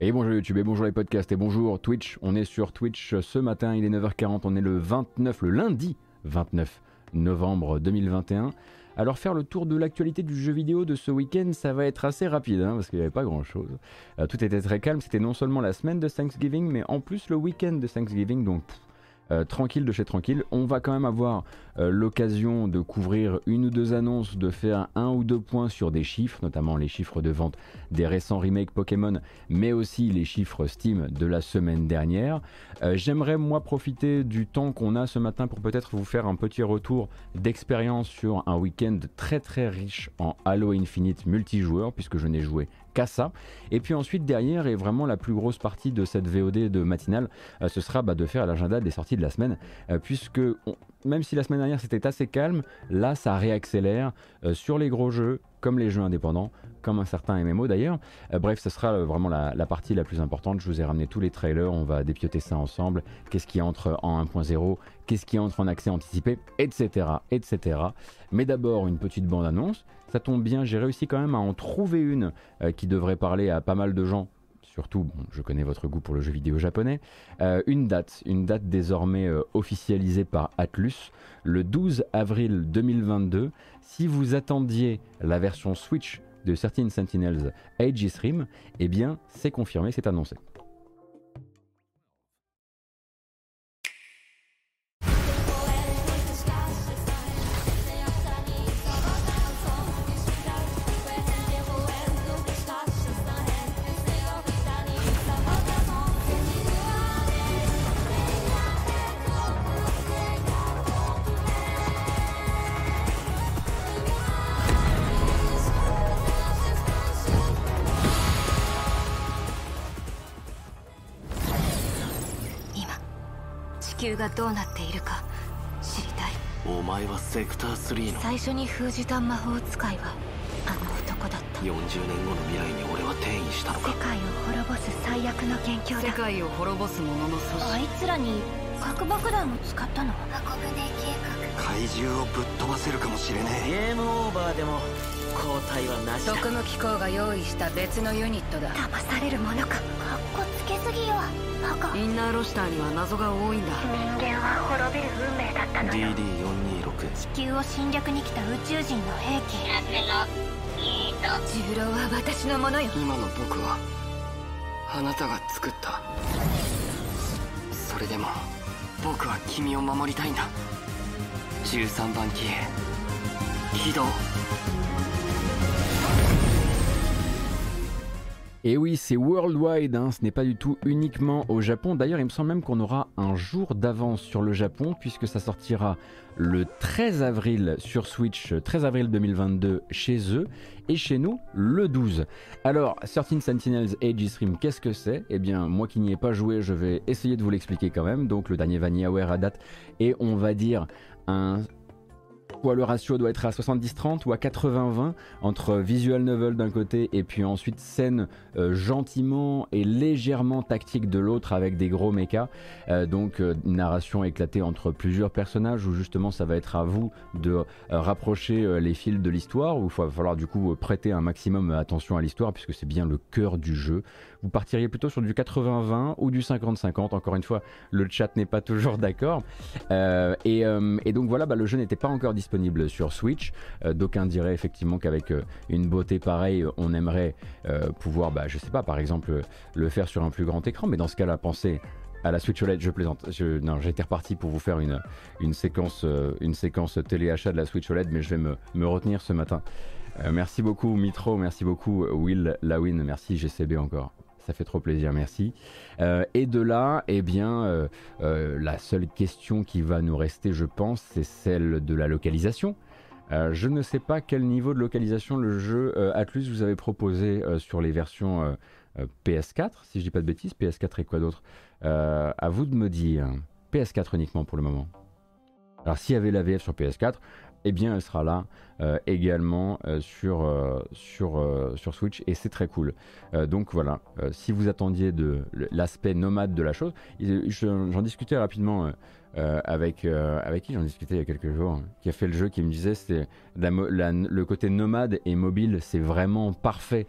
Et bonjour YouTube, et bonjour les podcasts, et bonjour Twitch. On est sur Twitch ce matin, il est 9h40, on est le 29, le lundi 29 novembre 2021. Alors faire le tour de l'actualité du jeu vidéo de ce week-end, ça va être assez rapide, hein, parce qu'il n'y avait pas grand-chose. Euh, tout était très calme, c'était non seulement la semaine de Thanksgiving, mais en plus le week-end de Thanksgiving, donc euh, tranquille de chez tranquille. On va quand même avoir euh, l'occasion de couvrir une ou deux annonces, de faire un ou deux points sur des chiffres, notamment les chiffres de vente des récents remakes Pokémon, mais aussi les chiffres Steam de la semaine dernière. Euh, j'aimerais moi profiter du temps qu'on a ce matin pour peut-être vous faire un petit retour d'expérience sur un week-end très très riche en Halo Infinite multijoueur, puisque je n'ai joué qu'à ça. Et puis ensuite derrière, et vraiment la plus grosse partie de cette VOD de matinale, euh, ce sera bah, de faire l'agenda des sorties de la semaine, euh, puisque même si la semaine dernière c'était assez calme, là ça réaccélère euh, sur les gros jeux, comme les jeux indépendants, comme un certain MMO d'ailleurs. bref, ce sera vraiment la, partie la plus importante. Je vous ai ramené tous les trailers, on va dépioter ça ensemble. Qu'est-ce qui entre en 1.0, qu'est-ce qui entre en accès anticipé, etc. etc. Mais d'abord une petite bande-annonce. Ça tombe bien, j'ai réussi quand même à en trouver une euh, qui devrait parler à pas mal de gens surtout, je connais votre goût pour le jeu vidéo japonais, euh, une date, une date désormais euh, officialisée par Atlus, le 12 avril 2022. Si vous attendiez la version Switch de Certain Sentinels Aegis Rim, eh bien c'est confirmé, c'est annoncé. どうなっているか知りたい。お前はセクター3の。最初に封じた魔法使いはあの男だった。40年後の未来に俺は転移したのか。世界を滅ぼす最悪の元凶だ。世界を滅ぼす者の組織あいつらに核爆弾を使ったの箱舟計画怪獣をぶっ飛ばせるかもしれねえ。ゲームオーバーでも交代はなしだ。特務機構が用意した別のユニットだ。騙されるものか。かっこつけすぎよ。バカ。インナーロシターには謎が多いんだ。人間は滅びる運命だったのよ DD426 地球を侵略に来た宇宙人の兵器。ジブロは私のものよ。今の僕はあなたが作った。それでも僕は君を守りたいんだ。13番機起動 Et oui, c'est worldwide, hein, ce n'est pas du tout uniquement au Japon. D'ailleurs, il me semble même qu'on aura un jour d'avance sur le Japon, puisque ça sortira le 13 avril sur Switch, 13 avril 2022 chez eux, et chez nous le 12. Alors, 13 Sentinels Age Stream, qu'est-ce que c'est? Eh bien, moi qui n'y ai pas joué, je vais essayer de vous l'expliquer quand même. Donc, le dernier VanillaWare à date, et on va dire un le ratio doit être à 70-30 ou à 80-20 entre visual novel d'un côté et puis ensuite scène euh, gentiment et légèrement tactique de l'autre avec des gros mechas. Euh, donc euh, narration éclatée entre plusieurs personnages où justement ça va être à vous de rapprocher les fils de l'histoire où il va falloir du coup prêter un maximum attention à l'histoire puisque c'est bien le cœur du jeu. Vous partiriez plutôt sur du 80-20 ou du 50-50. Encore une fois, le chat n'est pas toujours d'accord. Et, et, donc voilà, bah, le jeu n'était pas encore disponible sur Switch. Euh, d'aucuns diraient effectivement qu'avec euh, une beauté pareille, on aimerait euh, pouvoir, bah, je sais pas, par exemple, le faire sur un plus grand écran. Mais dans ce cas-là, pensez à la Switch OLED, je plaisante. Non, j'étais reparti pour vous faire une, séquence, une séquence téléachat de la Switch OLED, mais je vais me retenir ce matin. merci beaucoup Mitro, merci beaucoup Will Lawin, merci GCB encore. Ça fait trop plaisir, merci. et de là, eh bien, la seule question qui va nous rester, je pense, c'est celle de la localisation. je ne sais pas quel niveau de localisation le jeu Atlus vous avez proposé sur les versions PS4, si je dis pas de bêtises. PS4 et quoi d'autre À vous de me dire. PS4 uniquement pour le moment. Alors s'il y avait la VF sur PS4, eh bien elle sera là euh, également euh, sur, euh, sur, sur Switch et c'est très cool. donc voilà, si vous attendiez de l'aspect nomade de la chose, j'en discutais rapidement avec, avec qui j'en discutais il y a quelques jours, qui a fait le jeu, qui me disait c'est le côté nomade et mobile, c'est vraiment parfait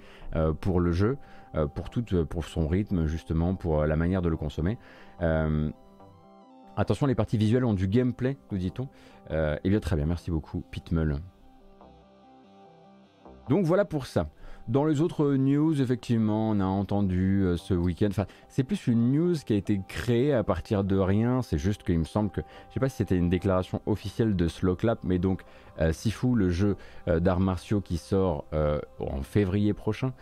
pour le jeu. pour, tout, pour son rythme, justement, pour la manière de le consommer. Attention, les parties visuelles ont du gameplay, nous dit-on. eh bien, très bien, merci beaucoup, Pitmull. Donc voilà pour ça. Dans les autres news, effectivement, on a entendu euh, ce week-end. Enfin, c'est plus une news qui a été créée à partir de rien. C'est juste qu'il me semble que, je sais pas si c'était une déclaration officielle de Slow Clap, mais donc euh, Sifu, le jeu euh, d'arts martiaux qui sort en février prochain,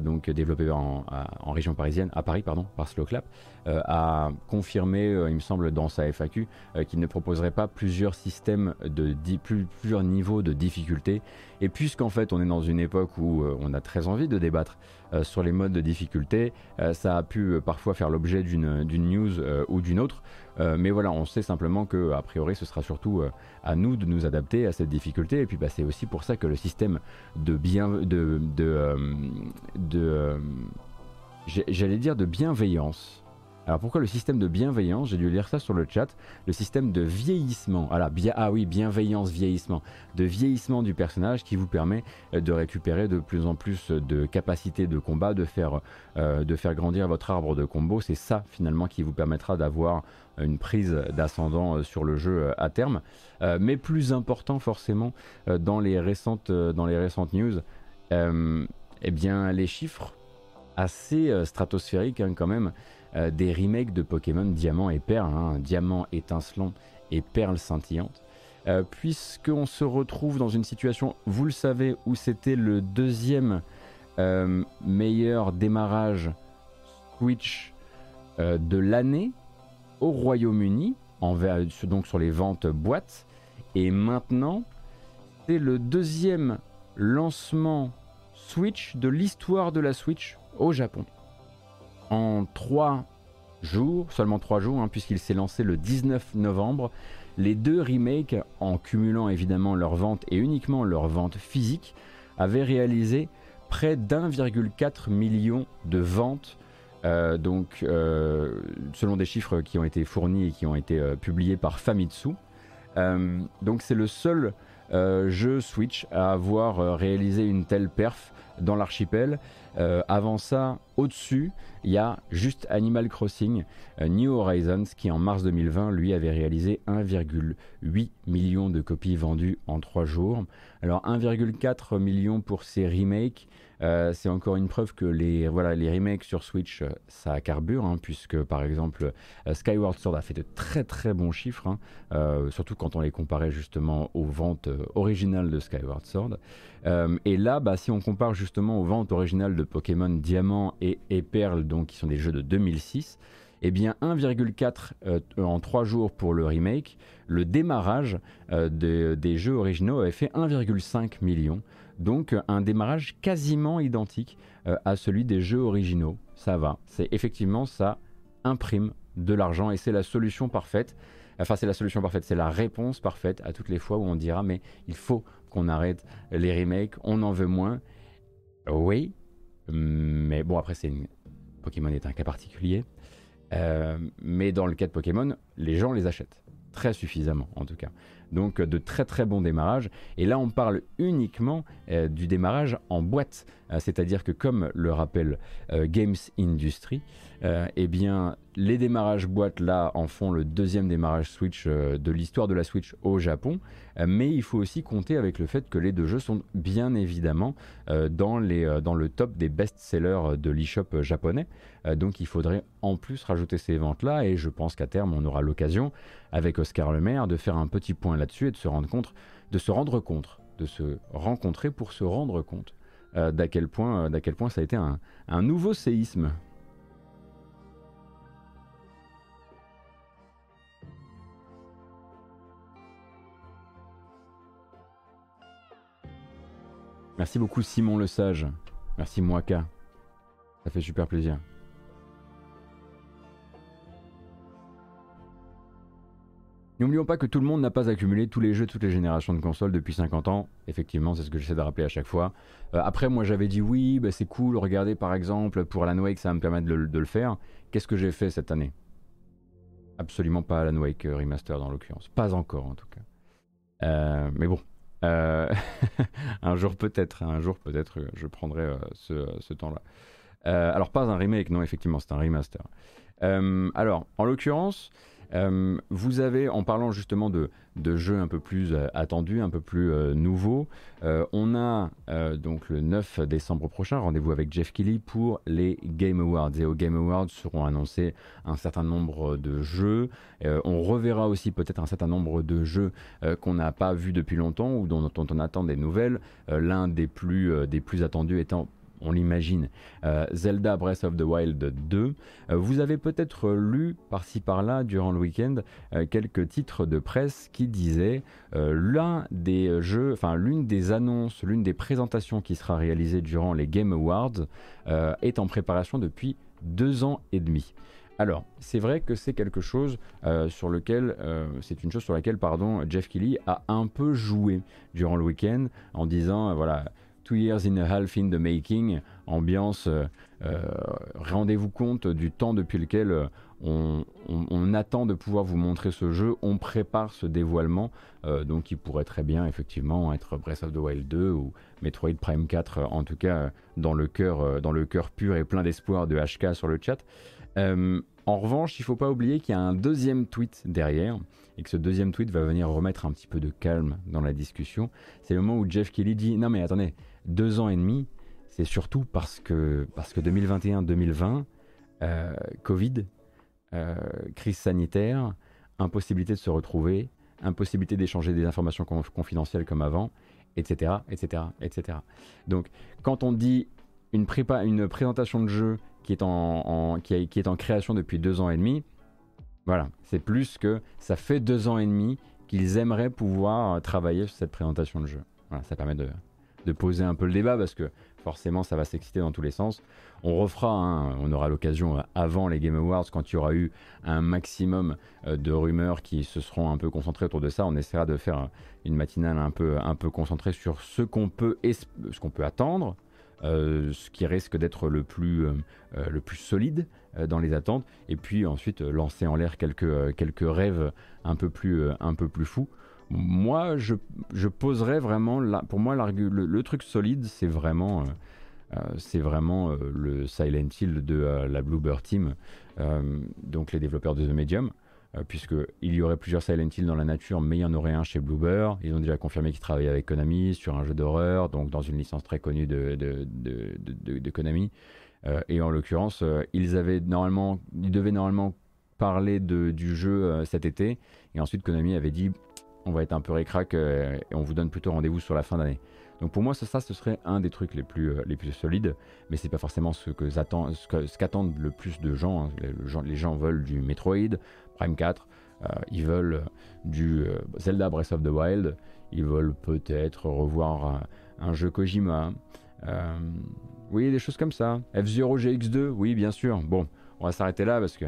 donc développé en, région parisienne, à Paris, pardon, par Slow Clap, a confirmé, il me semble, dans sa FAQ, qu'il ne proposerait pas plusieurs systèmes de plusieurs niveaux de difficulté et puisqu'en fait on est dans une époque où euh, on a très envie de débattre euh, sur les modes de difficulté, euh, ça a pu parfois faire l'objet d'une news ou d'une autre. Mais voilà, on sait simplement que a priori ce sera surtout à nous de nous adapter à cette difficulté. Et puis bah, c'est aussi pour ça que le système de bien de, de j'allais dire de bienveillance alors pourquoi le système de bienveillance? J'ai dû lire ça sur le chat. Le système de vieillissement. Ah, ah oui, bienveillance, vieillissement. De vieillissement du personnage qui vous permet euh, de récupérer de plus en plus de capacités de combat, de faire, euh, de faire grandir votre arbre de combo. C'est ça finalement qui vous permettra d'avoir une prise d'ascendant euh, sur le jeu à terme. mais plus important forcément dans les récentes, dans les récentes news, eh bien les chiffres assez stratosphériques hein, quand même euh, des remakes de Pokémon Diamant et Perle, hein, Diamant étincelant et Perle scintillante. Euh, puisqu'on se retrouve dans une situation, vous le savez, où c'était le deuxième euh, meilleur démarrage Switch de l'année au Royaume-Uni, donc sur les ventes boîtes. Et maintenant, c'est le deuxième lancement Switch de l'histoire de la Switch au Japon en trois jours, seulement trois jours, hein, puisqu'il s'est lancé le 19 novembre. Les deux remakes, en cumulant évidemment leurs ventes et uniquement leurs ventes physiques, avaient réalisé près d'1,4 million de ventes. Euh, donc, euh, selon des chiffres qui ont été fournis et qui ont été euh, publiés par Famitsu. donc, c'est le seul jeu Switch à avoir réalisé une telle perf dans l'archipel. avant ça, au-dessus, il y a juste Animal Crossing New Horizons qui en mars 2020 lui avait réalisé 1,8 million de copies vendues en 3 jours. Alors 1,4 million pour ces remakes. Euh, c'est encore une preuve que les, remakes sur Switch, euh, ça carbure, hein, puisque par exemple Skyward Sword a fait de très très bons chiffres, hein, surtout quand on les comparait justement aux ventes originales de Skyward Sword. et là, bah, si on compare justement aux ventes originales de Pokémon Diamant et, et donc qui sont des jeux de 2006, eh bien 1,4 euh, en 3 jours pour le remake. Le démarrage euh, des jeux originaux avait fait 1,5 million. Donc un démarrage quasiment identique euh, à celui des jeux originaux. Ça va. C'est effectivement ça imprime de l'argent et c'est la solution parfaite. Enfin, c'est la solution parfaite, c'est la réponse parfaite à toutes les fois où on dira mais il faut qu'on arrête les remakes, on en veut moins. Oui, mais bon après c'est Pokémon est un cas particulier. Euh, mais dans le cas de Pokémon, les gens les achètent. Très suffisamment en tout cas. Donc de très très bons démarrages. Et là on parle uniquement euh, du démarrage en boîte. Euh, c'est-à-dire que comme le rappelle Games Industry, eh bien les démarrages boîte là en font le deuxième démarrage Switch de l'histoire de la Switch au Japon. mais il faut aussi compter avec le fait que les deux jeux sont bien évidemment dans, les, dans le top des best-sellers de l'eShop japonais. donc il faudrait en plus rajouter ces ventes-là et je pense qu'à terme on aura l'occasion avec Oscar Le Maire de faire un petit point là-dessus et de se rendre compte, de se rendre de se rencontrer pour se rendre compte euh, d'à quel point, d'à quel point ça a été un, un nouveau séisme. Merci beaucoup Simon Le Sage. Merci Moaka. Ça fait super plaisir. N'oublions pas que tout le monde n'a pas accumulé tous les jeux, toutes les générations de consoles depuis 50 ans. Effectivement, c'est ce que j'essaie de rappeler à chaque fois. Euh, après, moi j'avais dit oui, bah, c'est cool, regardez par exemple, pour Alan Wake, ça va me permettre de, le faire. Qu'est-ce que j'ai fait cette année? Absolument pas Alan Wake euh, Remaster dans l'occurrence. Pas encore en tout cas. Euh, mais bon. un jour peut-être, un jour peut-être, je prendrai ce temps-là. alors pas un remake, non effectivement c'est un remaster. alors en l'occurrence, euh, vous avez, en parlant justement de, jeux un peu plus euh, attendus, un peu plus euh, nouveaux, on a donc le 9 décembre prochain rendez-vous avec Jeff Kelly pour les Game Awards. Et aux Game Awards seront annoncés un certain nombre de jeux. on reverra aussi peut-être un certain nombre de jeux qu'on n'a pas vus depuis longtemps ou dont, dont on attend des nouvelles. L'un des plus, des plus attendus étant on l'imagine, euh, Zelda Breath of the Wild 2. Euh, vous avez peut-être lu par-ci par-là durant le week-end euh, quelques titres de presse qui disaient l'un des jeux, enfin l'une des annonces, l'une des présentations qui sera réalisée durant les Game Awards est en préparation depuis deux ans et demi. Alors, c'est vrai que c'est quelque chose sur lequel, c'est une chose sur laquelle, pardon, Jeff Kelly a un peu joué durant le week-end en disant, voilà, Two Years in a Half in the Making, ambiance, euh, euh, rendez-vous compte du temps depuis lequel euh, on, attend de pouvoir vous montrer ce jeu, on prépare ce dévoilement, donc il pourrait très bien effectivement être Breath of the Wild 2 ou Metroid Prime 4, en tout cas dans le cœur, dans le cœur pur et plein d'espoir de HK sur le chat. en revanche, il ne faut pas oublier qu'il y a un deuxième tweet derrière et que ce deuxième tweet va venir remettre un petit peu de calme dans la discussion. C'est le moment où Jeff Kelly dit non mais attendez, deux ans et demi, c'est surtout parce que, parce que 2021-2020, euh, Covid, euh, crise sanitaire, impossibilité de se retrouver, impossibilité d'échanger des informations confidentielles comme avant, etc., etc., etc. Donc, quand on dit une, prépa, une présentation de jeu qui est en, qui, est en création depuis deux ans et demi, voilà, c'est plus que ça fait deux ans et demi qu'ils aimeraient pouvoir travailler sur cette présentation de jeu. Voilà, ça permet de, de poser un peu le débat parce que forcément ça va s'exciter dans tous les sens. On refera, hein, on aura l'occasion euh, avant les Game Awards quand il y aura eu un maximum euh, de rumeurs qui se seront un peu concentrées autour de ça. On essaiera de faire une matinale un peu, un peu concentrée sur ce qu'on peut, ce qu'on peut attendre, euh, ce qui risque d'être le plus, le plus solide dans les attentes, et puis ensuite lancer en l'air quelques, quelques rêves un peu plus, un peu plus fous. Moi, je, je poserais vraiment, pour moi, le, truc solide, c'est vraiment, euh, euh, c'est vraiment euh, le Silent Hill de la Bluebird Team, donc les développeurs de The Medium, puisqu'il y aurait plusieurs Silent Hill dans la nature, mais il y en aurait un chez Bluebird. Ils ont déjà confirmé qu'ils travaillaient avec Konami sur un jeu d'horreur, donc dans une licence très connue de Konami. et en l'occurrence, ils avaient normalement, ils devaient normalement parler du jeu cet été, et ensuite Konami avait dit on va être un peu récrac euh, et on vous donne plutôt rendez-vous sur la fin d'année. Donc pour moi, ça, ce serait un des trucs les plus, euh, les plus solides, mais c'est pas forcément ce ce qu'attendent le plus de gens, hein. les, gens. veulent du Metroid, Prime 4, euh, ils veulent du Zelda Breath of the Wild, ils veulent peut-être revoir un, jeu Kojima. oui, des choses comme ça. F-Zero GX2, oui, bien sûr. Bon, on va s'arrêter là parce que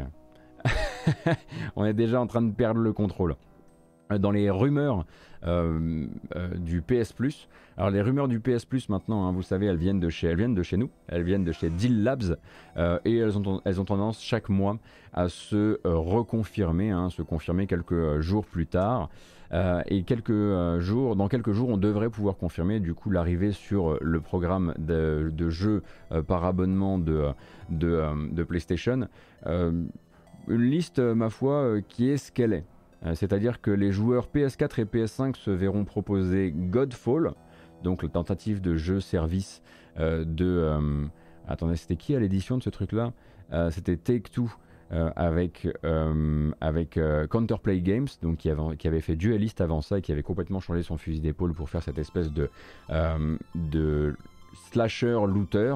on est déjà en train de perdre le contrôle dans les rumeurs euh, euh, du PS Plus. Alors les rumeurs du PS Plus maintenant, hein, vous savez, elles viennent de chez, elles viennent de chez nous, elles viennent de chez Deal Labs euh, et elles ont, elles ont tendance chaque mois à se reconfirmer, hein, se confirmer quelques jours plus tard. et quelques jours, dans quelques jours, on devrait pouvoir confirmer du coup l'arrivée sur le programme de, de jeux par abonnement de, de, de PlayStation. une liste, ma foi, qui est ce qu'elle est. Euh, c'est-à-dire que les joueurs PS4 et PS5 se verront proposer Godfall, donc la tentative de jeu-service euh, de... Euh, attendez, c'était qui à l'édition de ce truc-là? C'était Take-Two. avec, avec Counterplay Games, donc qui avait, qui avait, fait Duelist avant ça et qui avait complètement changé son fusil d'épaule pour faire cette espèce de, de slasher looter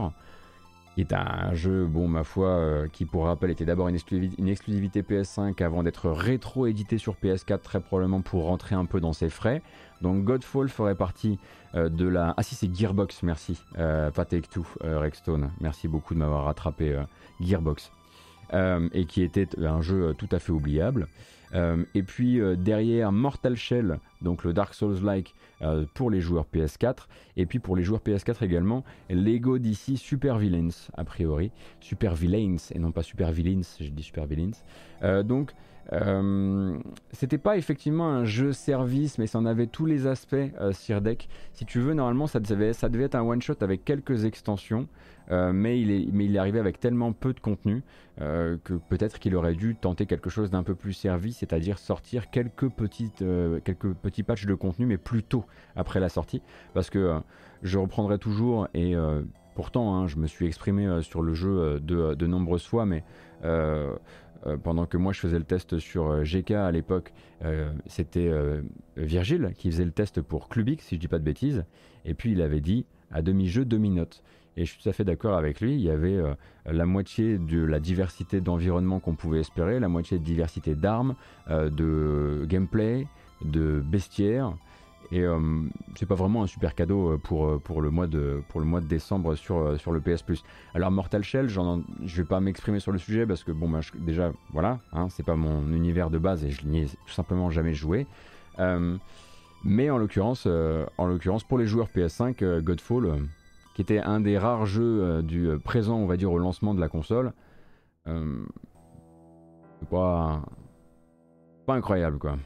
qui est un jeu, bon, ma foi, euh, qui pour rappel était d'abord une, exclusivité PS5 avant d'être rétro-édité sur PS4, très probablement pour rentrer un peu dans ses frais. Donc Godfall ferait partie euh, de la... Ah si, c'est Gearbox, merci. Euh, pas Take-Two, Rexstone. Merci beaucoup de m'avoir rattrapé Gearbox. et qui était un jeu tout à fait oubliable. Euh, et puis euh, derrière Mortal Shell, donc le Dark Souls-like euh, pour les joueurs PS4. Et puis pour les joueurs PS4 également, Lego d'ici Super Villains, a priori. Super Villains et non pas Super Villains, j'ai dit Super Villains. donc euh, c'était pas effectivement un jeu service, mais ça en avait tous les aspects, euh, Deck. Si tu veux, normalement, ça devait, être un one-shot avec quelques extensions, mais, il est, mais il est arrivé avec tellement peu de contenu euh, que peut-être qu'il aurait dû tenter quelque chose d'un peu plus service, c'est-à-dire sortir quelques, petites, quelques petits patchs de contenu, mais plus tôt après la sortie. Parce que je reprendrai toujours, et pourtant, hein, je me suis exprimé sur le jeu de, de nombreuses fois, mais euh, pendant que moi je faisais le test sur euh, GK à l'époque, euh, c'était Virgile qui faisait le test pour Clubix, si je dis pas de bêtises, et puis il avait dit à demi-jeu, demi-note. Et je suis tout à fait d'accord avec lui, il y avait la moitié de la diversité d'environnement qu'on pouvait espérer, la moitié de diversité d'armes, de gameplay, de bestiaires, et euh, c'est pas vraiment un super cadeau euh, pour, euh, pour, le, mois de, pour le mois de décembre sur, sur le PS Plus. Alors Mortal Shell, je vais pas m'exprimer sur le sujet parce que bon, bah, déjà, voilà, hein, c'est pas mon univers de base et je n'y ai tout simplement jamais joué. mais en l'occurrence, en l'occurrence, pour les joueurs PS5, Godfall, qui était un des rares jeux du présent, on va dire, au lancement de la console, pas, pas incroyable quoi.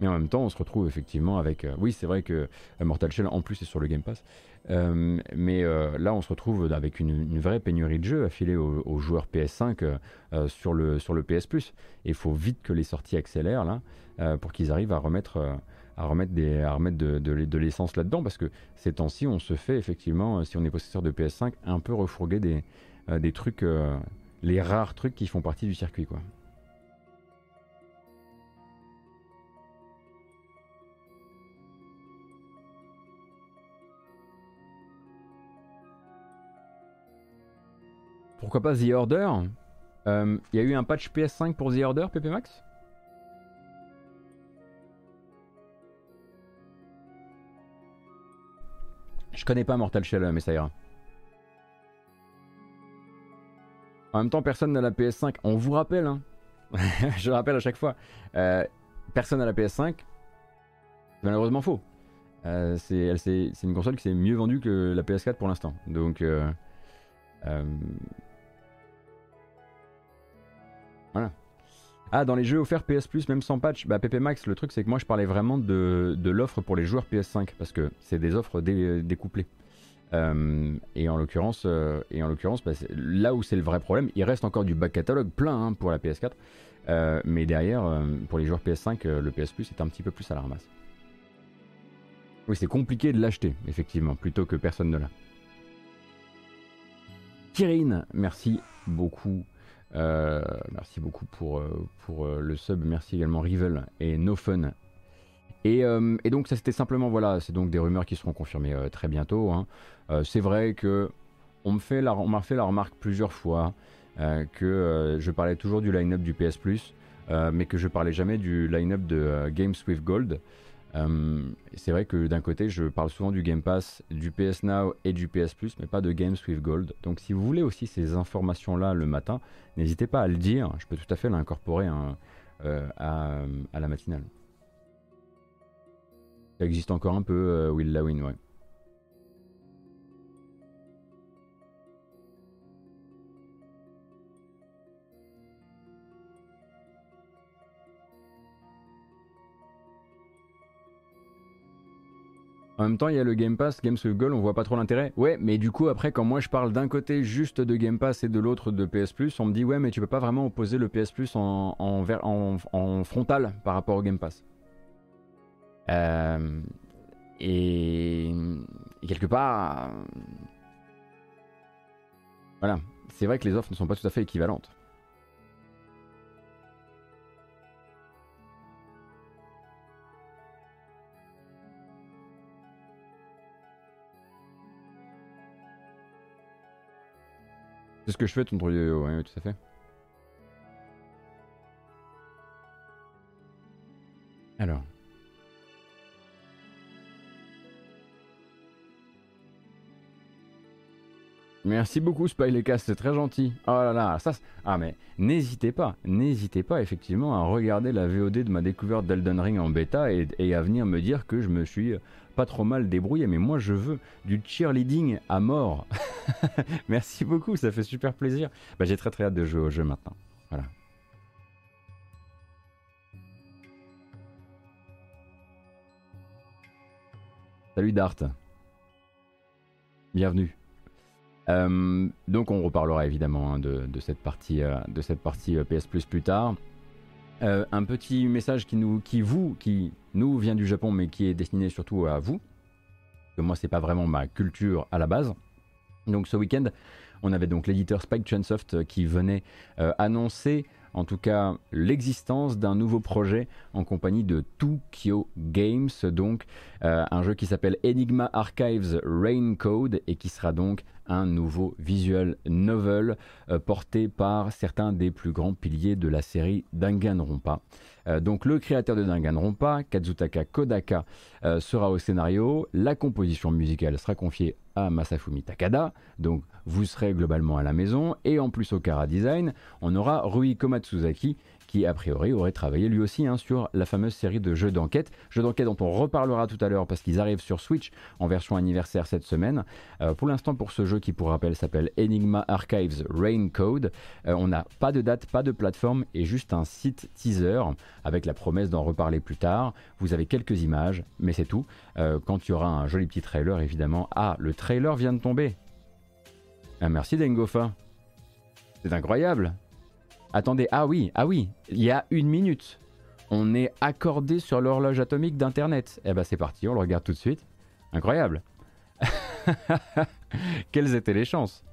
Mais en même temps, on se retrouve effectivement avec. Euh, oui, c'est vrai que euh, Mortal Shell en plus est sur le Game Pass. Euh, mais là, on se retrouve avec une, vraie pénurie de jeux affilée aux, aux joueurs PS5 sur, le, sur le PS Plus. Et il faut vite que les sorties accélèrent là pour qu'ils arrivent à remettre, à remettre, des, à remettre de, de, l'essence là-dedans. Parce que ces temps-ci, on se fait effectivement, si on est possesseur de PS5, un peu refourguer des, des trucs, les rares trucs qui font partie du circuit. quoi. Pourquoi pas The Order? Il euh, y a eu un patch PS5 pour The Order, PP Max? Je connais pas Mortal Shell, mais ça ira. En même temps, personne n'a la PS5. On vous rappelle, hein. je le rappelle à chaque fois. Euh, personne n'a la PS5. Malheureusement faux. Euh, c'est une console qui s'est mieux vendue que la PS4 pour l'instant. Donc, voilà. Ah, dans les jeux offerts PS Plus, même sans patch, bah PP Max, le truc c'est que moi je parlais vraiment de, l'offre pour les joueurs PS5 parce que c'est des offres découplées. Euh, et en l'occurrence, euh, et bah, là où c'est le vrai problème, il reste encore du back catalogue plein hein, pour la PS4, euh, mais derrière, pour les joueurs PS5, le PS Plus est un petit peu plus à la ramasse. Oui, c'est compliqué de l'acheter, effectivement, plutôt que personne ne l'a. Kyrine, merci beaucoup euh, merci beaucoup pour, euh, pour euh, le sub. Merci également Rivel et No Fun. Et, et donc ça c'était simplement voilà, c'est donc des rumeurs qui seront confirmées très bientôt. Hein. c'est vrai que on me fait m'a fait la remarque plusieurs fois que je parlais toujours du line-up du PS Plus, mais que je parlais jamais du line-up de Games with Gold. Euh, c'est vrai que d'un côté, je parle souvent du Game Pass, du PS Now et du PS Plus, mais pas de Games with Gold. Donc si vous voulez aussi ces informations-là le matin, n'hésitez pas à le dire. Je peux tout à fait l'incorporer hein, euh, à, la matinale. Ça existe encore un peu, euh, Will Lawin, ouais. En même temps, il y a le Game Pass, Games with Gold, on voit pas trop l'intérêt. Ouais, mais du coup, après, quand moi je parle d'un côté juste de Game Pass et de l'autre de PS Plus, on me dit ouais, mais tu peux pas vraiment opposer le PS Plus en, en, frontal par rapport au Game Pass. Euh, et, quelque part, voilà, c'est vrai que les offres ne sont pas tout à fait équivalentes. C'est ce que je fais, ton yo oui, tout à fait. Merci beaucoup Spylecast, c'est très gentil. Oh là là, ça Ah mais n'hésitez pas, n'hésitez pas effectivement à regarder la VOD de ma découverte d'Elden Ring en bêta et, à venir me dire que je me suis pas trop mal débrouillé. Mais moi je veux du cheerleading à mort. Merci beaucoup, ça fait super plaisir. Bah, J'ai très très hâte de jouer au jeu maintenant. Voilà. Salut Dart. Bienvenue. Euh, donc on reparlera évidemment hein, de, cette partie, euh, de cette partie euh, PS Plus plus tard. un petit message qui nous, qui vous, qui nous vient du Japon, mais qui est destiné surtout à vous. Que moi c'est pas vraiment ma culture à la base. Donc ce week-end, on avait donc l'éditeur Spike Chunsoft qui venait annoncer en tout cas l'existence d'un nouveau projet en compagnie de Tokyo Games, donc un jeu qui s'appelle Enigma Archives Rain Code et qui sera donc un nouveau visual novel euh, porté par certains des plus grands piliers de la série Danganronpa. Euh, donc le créateur de Danganronpa, Kazutaka Kodaka, euh, sera au scénario. La composition musicale sera confiée Masafumi Takada, donc vous serez globalement à la maison. Et en plus au Kara Design, on aura Rui Komatsuzaki qui a priori aurait travaillé lui aussi hein, sur la fameuse série de jeux d'enquête. Jeux d'enquête dont on reparlera tout à l'heure parce qu'ils arrivent sur Switch en version anniversaire cette semaine. Euh, pour l'instant, pour ce jeu qui, pour rappel, s'appelle Enigma Archives Rain Code, euh, on n'a pas de date, pas de plateforme et juste un site teaser avec la promesse d'en reparler plus tard. Vous avez quelques images, mais c'est tout. Euh, quand il y aura un joli petit trailer, évidemment. Ah, le trailer vient de tomber. Ah, merci Dengofa. C'est incroyable. Attendez, ah oui, ah oui, il y a une minute. On est accordé sur l'horloge atomique d'Internet. Eh ben c'est parti, on le regarde tout de suite. Incroyable. Quelles étaient les chances?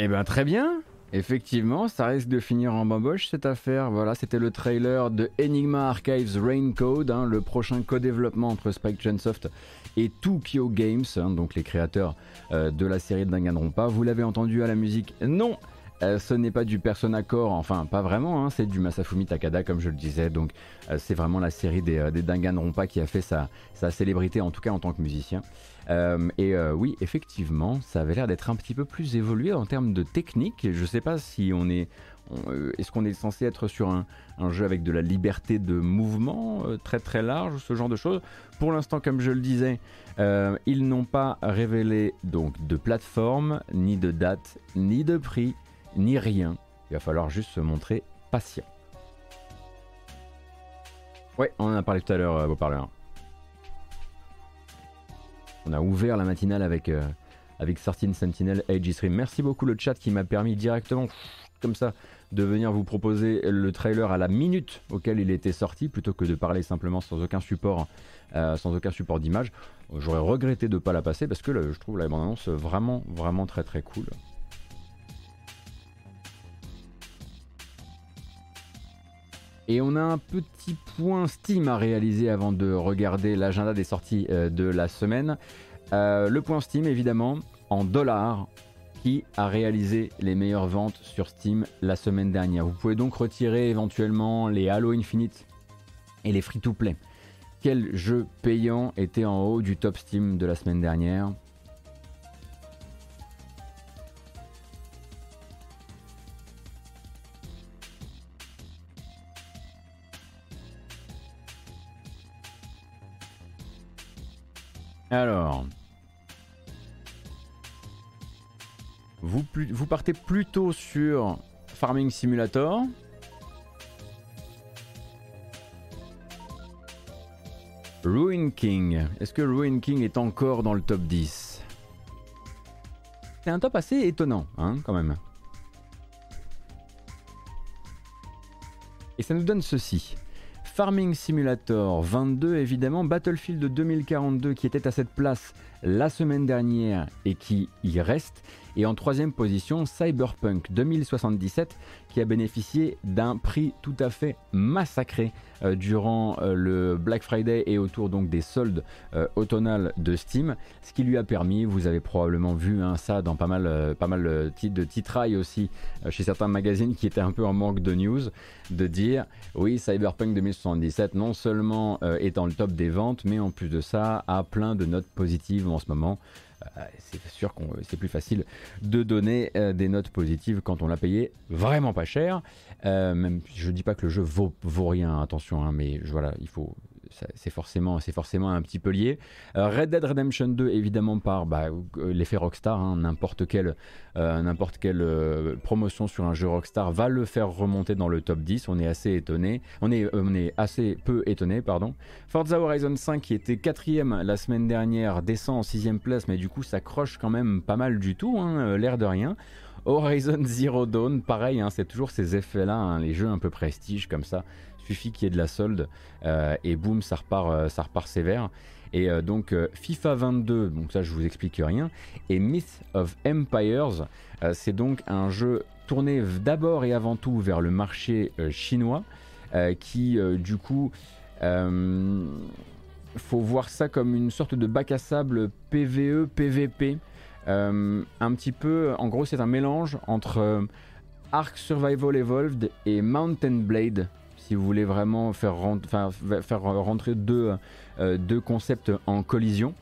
Eh ben très bien. Effectivement, ça risque de finir en bamboche cette affaire. Voilà, c'était le trailer de Enigma Archives Rain Code, hein, le prochain co-développement entre Spike Chunsoft et Tokyo Games, hein, donc les créateurs euh, de la série de Danganronpa. Vous l'avez entendu à la musique? Non euh, ce n'est pas du Persona Core, enfin pas vraiment, hein, c'est du Masafumi Takada comme je le disais, donc euh, c'est vraiment la série des, des Danganronpa qui a fait sa, sa, célébrité en tout cas en tant que musicien. Euh, et euh, oui, effectivement, ça avait l'air d'être un petit peu plus évolué en termes de technique. Je ne sais pas si on est. Euh, est-ce qu'on est censé être sur un, jeu avec de la liberté de mouvement très très large, ce genre de choses Pour l'instant, comme je le disais, ils n'ont pas révélé donc de plateforme, ni de date, ni de prix, ni rien. Il va falloir juste se montrer patient. Ouais, on en a parlé tout à l'heure, vos parleurs. On a ouvert la matinale avec, euh, avec Sartin Sentinel Age Stream. Merci beaucoup le chat qui m'a permis directement, comme ça, de venir vous proposer le trailer à la minute auquel il était sorti, plutôt que de parler simplement sans aucun support, euh, support d'image. J'aurais regretté de ne pas la passer parce que je trouve la bande-annonce vraiment, vraiment très très cool. Et on a un petit point Steam à réaliser avant de regarder l'agenda des sorties euh, de la semaine. Euh, le point Steam, évidemment, en dollars, qui a réalisé les meilleures ventes sur Steam la semaine dernière. Vous pouvez donc retirer éventuellement les Halo Infinite et les free-to-play. Quel jeu payant était en haut du top Steam de la semaine dernière? Alors, vous, partez plutôt sur Farming Simulator. Ruin King. Est-ce que Ruin King est encore dans le top 10 C'est un top assez étonnant, hein, quand même. Et ça nous donne ceci. Farming Simulator 22, évidemment, Battlefield 2042 qui était à cette place la semaine dernière et qui y reste. Et en troisième position, Cyberpunk 2077 qui a bénéficié d'un prix tout à fait massacré euh, durant euh, le Black Friday et autour donc des soldes euh, automnales de Steam, ce qui lui a permis, vous avez probablement vu hein, ça dans pas mal, pas mal de titrailles aussi chez certains magazines qui étaient un peu en manque de news, de dire oui Cyberpunk 2077 non seulement est dans le top des ventes, mais en plus de ça a plein de notes positives en ce moment. Euh, c'est sûr que c'est plus facile de donner euh, des notes positives quand on l'a payé vraiment pas cher. Euh, même, je dis pas que le jeu vaut, vaut rien, attention, hein, mais voilà, il faut, c'est forcément, forcément un petit peu lié. Euh, Red Dead Redemption 2, évidemment par bah, euh, l'effet Rockstar, hein, n'importe quelle, euh, promotion sur un jeu Rockstar va le faire remonter dans le top 10. On est assez étonné, on est assez peu étonné, pardon. Forza Horizon 5 qui était quatrième la semaine dernière descend en sixième place, mais du coup ça croche quand même pas mal du tout, hein, l'air de rien. Horizon Zero Dawn, pareil, hein, c'est toujours ces effets-là, les jeux un peu prestige comme ça suffit qu'il y ait de la solde euh, et boum, ça repart, euh, ça repart sévère. Et euh, donc FIFA 22, donc ça je vous explique rien. Et Myth of Empires, c'est donc un jeu tourné d'abord et avant tout vers le marché chinois, qui du coup, faut voir ça comme une sorte de bac à sable PVE, PVP. un petit peu, en gros, c'est un mélange entre Ark Survival Evolved et Mountain Blade si vous voulez vraiment faire, rentrer deux, euh, deux, concepts en collision.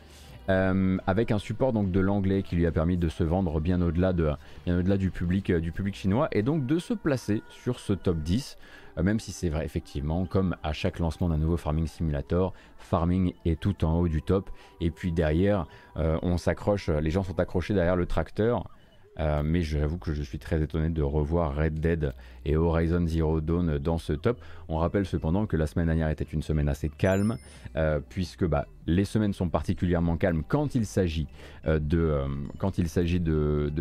Euh, avec un support donc de l'anglais qui lui a permis de se vendre bien au-delà de, au-delà du public euh, du public chinois et donc de se placer sur ce top 10 même si c'est vrai effectivement comme à chaque lancement d'un nouveau farming simulator farming est tout en haut du top et puis derrière on s'accroche les gens sont accrochés derrière le tracteur euh, mais j'avoue que je suis très étonné de revoir Red Dead et Horizon Zero Dawn dans ce top. On rappelle cependant que la semaine dernière était une semaine assez calme, euh, puisque bah, les semaines sont particulièrement calmes quand il s'agit euh, de, quand il s'agit de,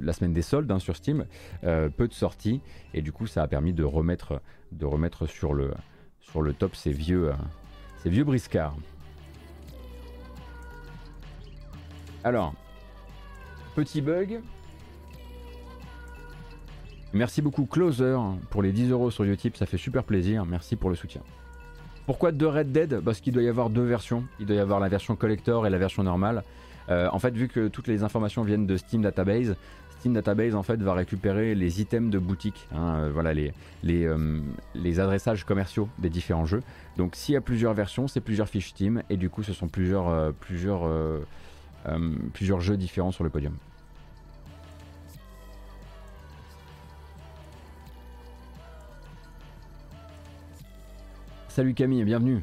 la semaine des soldes hein, sur Steam, peu de sorties, et du coup ça a permis de remettre, de remettre sur, le, sur le top ces vieux, ces vieux briscards. Alors, petit bug, Merci beaucoup Closer pour les 10 euros sur Utip, ça fait super plaisir, merci pour le soutien. Pourquoi deux Red Dead? Parce qu'il doit y avoir deux versions, il doit y avoir la version collector et la version normale. Euh, en fait, vu que toutes les informations viennent de Steam Database, Steam Database en fait va récupérer les items de boutique, hein, euh, voilà les, les, euh, les, adressages commerciaux des différents jeux. Donc s'il y a plusieurs versions, c'est plusieurs fiches Steam et du coup ce sont plusieurs, plusieurs, plusieurs jeux différents sur le podium. Salut Camille, bienvenue.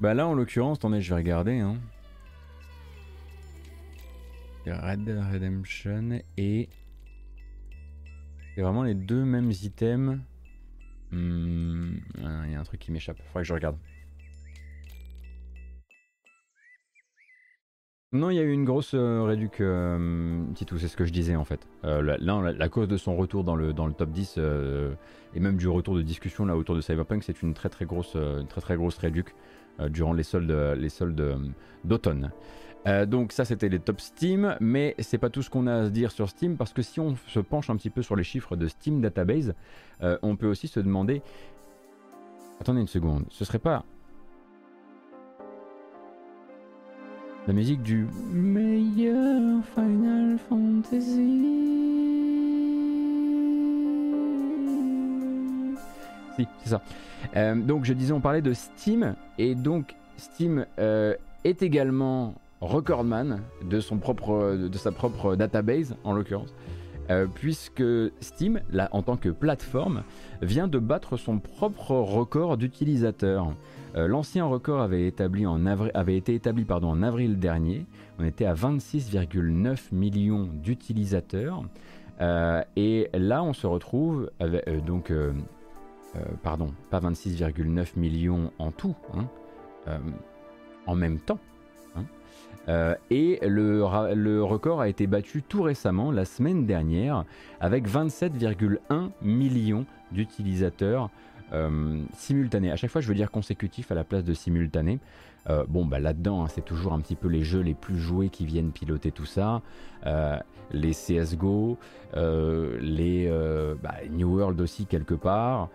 Bah là en l'occurrence, attendez, je vais regarder. Hein. Red Dead Redemption et... C'est vraiment les deux mêmes items. Hmm, ah, il y a un truc qui m'échappe, faudrait que je regarde. Non, il y a eu une grosse euh, euh, c'est ce que je disais en fait. Euh, là, la, cause de son retour dans le, top 10 et même du retour de discussion là autour de Cyberpunk, c'est une très très grosse, une grosse réduc durant les soldes, les soldes d'automne. Euh, donc ça c'était les top Steam, mais c'est pas tout ce qu'on a à se dire sur Steam parce que si on se penche un petit peu sur les chiffres de Steam Database, euh, on peut aussi se demander. Attendez une seconde, ce serait pas la musique du meilleur Final Fantasy Si, c'est ça. Euh, donc je disais, on parlait de Steam et donc Steam est également recordman de, son propre, de sa propre database en l'occurrence. Euh, puisque Steam, là, en tant que plateforme, vient de battre son propre record d'utilisateurs. Euh, l'ancien record avait, établi en avait été établi en avril dernier. On était à 26,9 millions d'utilisateurs. Euh, et là, on se retrouve avec, donc, pardon, pas 26,9 millions en tout, hein, en même temps. Euh, et le, record a été battu tout récemment, la semaine dernière, avec 27,1 millions d'utilisateurs euh, simultanés. À chaque fois, je veux dire consécutif à la place de simultané. Euh, bon, bah là-dedans, hein, c'est toujours un petit peu les jeux les plus joués qui viennent piloter tout ça. les CSGO, les bah, New World aussi quelque part.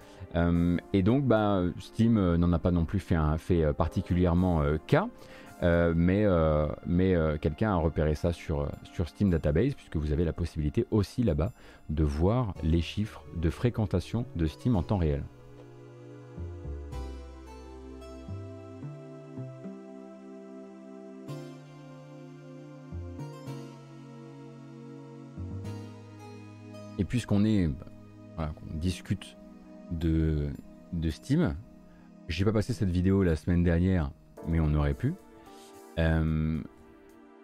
et donc, bah, Steam n'en a pas non plus fait, un, fait particulièrement cas. Euh, mais euh, euh, quelqu'un a repéré ça sur Steam Database, puisque vous avez la possibilité aussi là-bas de voir les chiffres de fréquentation de Steam en temps réel. Et puisqu'on est, on discute de, de Steam, j'ai pas passé cette vidéo la semaine dernière, mais on aurait pu. Euh,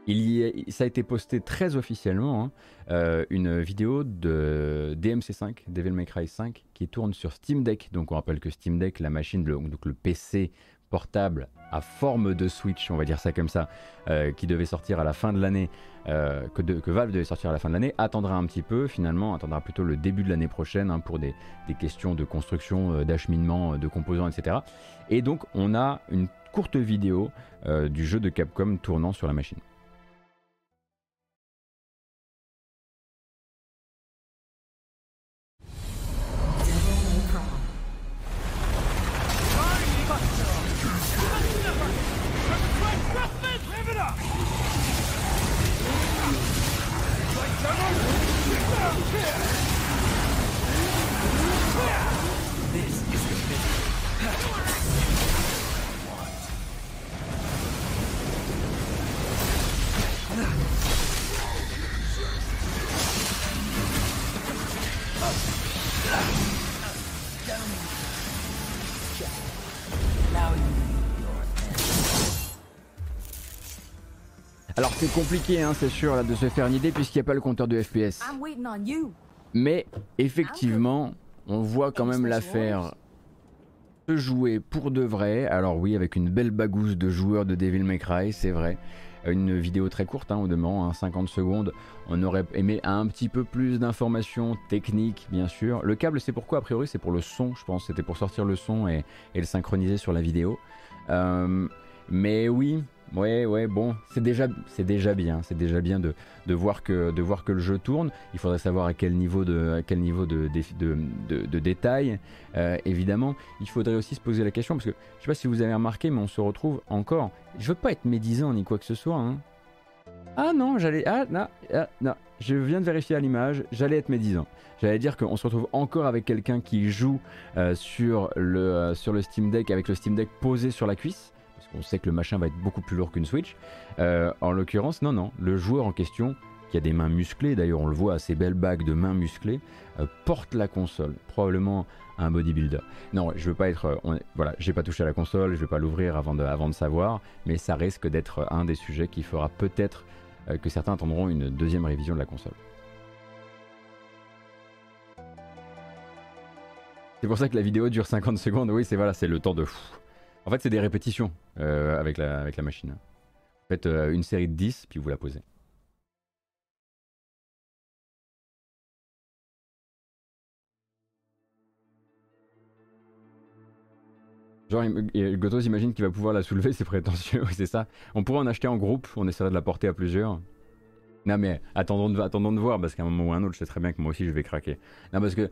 il y ça a été posté très officiellement, hein, euh, une vidéo de DMC5, Devil May Cry 5, qui tourne sur Steam Deck. Donc on rappelle que Steam Deck, la machine, donc le PC portable à forme de Switch, on va dire ça comme ça, euh, qui devait sortir à la fin de l'année, que, que, Valve devait sortir à la fin de l'année, attendra un petit peu, finalement, attendra plutôt le début de l'année prochaine hein, pour des, questions de construction, d'acheminement de composants, etc. Et donc on a une courte vidéo euh, du jeu de Capcom tournant sur la machine. Compliqué, hein, c'est sûr, là, de se faire une idée puisqu'il n'y a pas le compteur de FPS. Mais effectivement, on voit quand même l'affaire se jouer pour de vrai. Alors oui, avec une belle bagousse de joueurs de Devil May Cry, c'est vrai. Une vidéo très courte, hein, au demeurant, 50 secondes. On aurait aimé un petit peu plus d'informations techniques, bien sûr. Le câble, c'est pourquoi A priori, c'est pour le son, je pense. C'était pour sortir le son et, le synchroniser sur la vidéo. Euh, mais oui, Ouais, ouais, bon, c'est déjà, c'est déjà bien, c'est déjà bien de, de, voir que, de voir que le jeu tourne. Il faudrait savoir à quel niveau de, à quel niveau de, de, de détail. Euh, évidemment, il faudrait aussi se poser la question parce que je sais pas si vous avez remarqué, mais on se retrouve encore. Je veux pas être médisant ni quoi que ce soit. Hein. Ah non, j'allais, ah non, ah, non, je viens de vérifier à l'image, j'allais être médisant. J'allais dire qu'on se retrouve encore avec quelqu'un qui joue euh, sur, le, euh, sur le Steam Deck avec le Steam Deck posé sur la cuisse on sait que le machin va être beaucoup plus lourd qu'une Switch. Euh, en l'occurrence, non, non, le joueur en question, qui a des mains musclées, d'ailleurs on le voit à ses belles bagues de mains musclées, euh, porte la console, probablement un bodybuilder. Non, je veux pas être, euh, voilà, j'ai pas touché à la console, je vais pas l'ouvrir avant de, avant de savoir, mais ça risque d'être un des sujets qui fera peut-être que certains attendront une deuxième révision de la console. C'est pour ça que la vidéo dure 50 secondes. Oui, c'est voilà, c'est le temps de. En fait, c'est des répétitions euh, avec, la, avec la machine. Faites euh, une série de 10, puis vous la posez. Genre, et Gotos imagine qu'il va pouvoir la soulever, c'est prétentieux, oui, c'est ça. On pourrait en acheter en groupe, on essaierait de la porter à plusieurs. Non mais attendons de, voir, parce qu'à un moment ou un autre, je sais très bien que moi aussi je vais craquer. Non parce que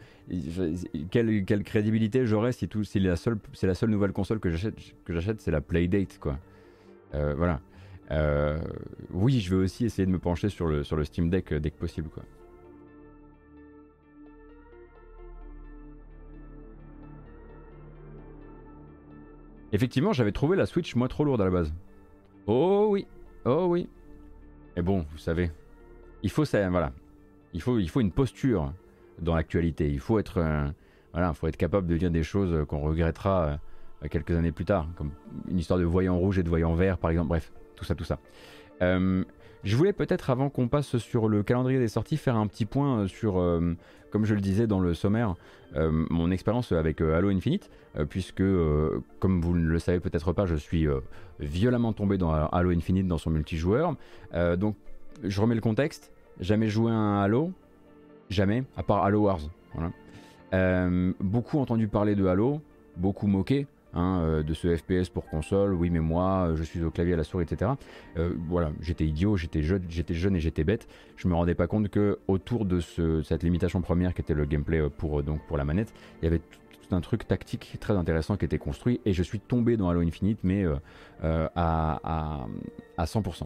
quelle, crédibilité j'aurais si la, seule, c'est la seule nouvelle console que j'achète, que j'achète c'est la Playdate, quoi. Euh, voilà. Euh, oui, je vais aussi essayer de me pencher sur le, sur le Steam Deck euh, dès que possible, quoi. Effectivement, j'avais trouvé la Switch moi trop lourde à la base. Oh oui, oh oui. Et bon, vous savez, il faut ça, voilà, il faut, il faut une posture dans l'actualité. Il faut être, euh, faut être capable de dire des choses qu'on regrettera euh, quelques années plus tard, comme une histoire de voyant rouge et de voyant vert, par exemple. Bref, tout ça, tout ça. Euh, je voulais peut-être, avant qu'on passe sur le calendrier des sorties, faire un petit point euh, sur, euh, comme je le disais dans le sommaire, mon expérience avec Halo Infinite, puisque, comme vous ne le savez peut-être pas, je suis violemment tombé dans Halo Infinite dans son multijoueur. Donc, je remets le contexte. Jamais joué à un Halo, jamais, à part Halo Wars. Beaucoup entendu parler de Halo, beaucoup moqué. Hein, euh, de ce FPS pour console, oui mais moi euh, je suis au clavier à la souris, etc. Euh, voilà, j'étais idiot, j'étais jeune, j'étais jeune et j'étais bête. Je me rendais pas compte que autour de ce- cette limitation première qui était le gameplay pour, donc, pour la manette, il y avait tout, un truc tactique très intéressant qui était construit et je suis tombé dans Halo Infinite mais à, à, à 100%.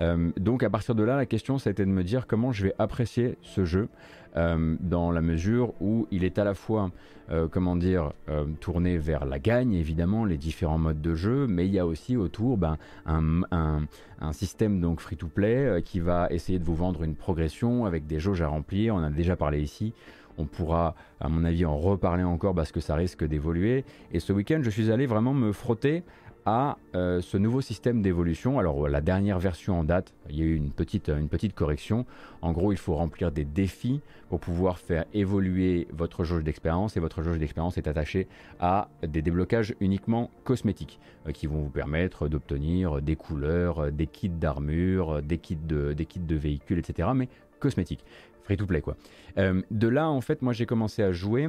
Euh, donc à partir de là, la question ça a été de me dire comment je vais apprécier ce jeu euh, dans la mesure où il est à la fois, euh, comment dire, euh, tourné vers la gagne, évidemment, les différents modes de jeu, mais il y a aussi autour ben, un, système donc free-to-play qui va essayer de vous vendre une progression avec des jauges à remplir. On en a déjà parlé ici. On pourra, à mon avis, en reparler encore parce que ça risque d'évoluer. Et ce week-end, je suis allé vraiment me frotter à euh, ce nouveau système d'évolution. Alors la dernière version en date, il y a eu une petite, une petite correction. En gros, il faut remplir des défis pour pouvoir faire évoluer votre jauge d'expérience et votre jauge d'expérience est attachée à des déblocages uniquement cosmétiques euh, qui vont vous permettre d'obtenir des couleurs, euh, des kits d'armure, des kits de, des kits de véhicules, etc. Mais cosmétiques, free to play quoi. De là, en fait, moi j'ai commencé à jouer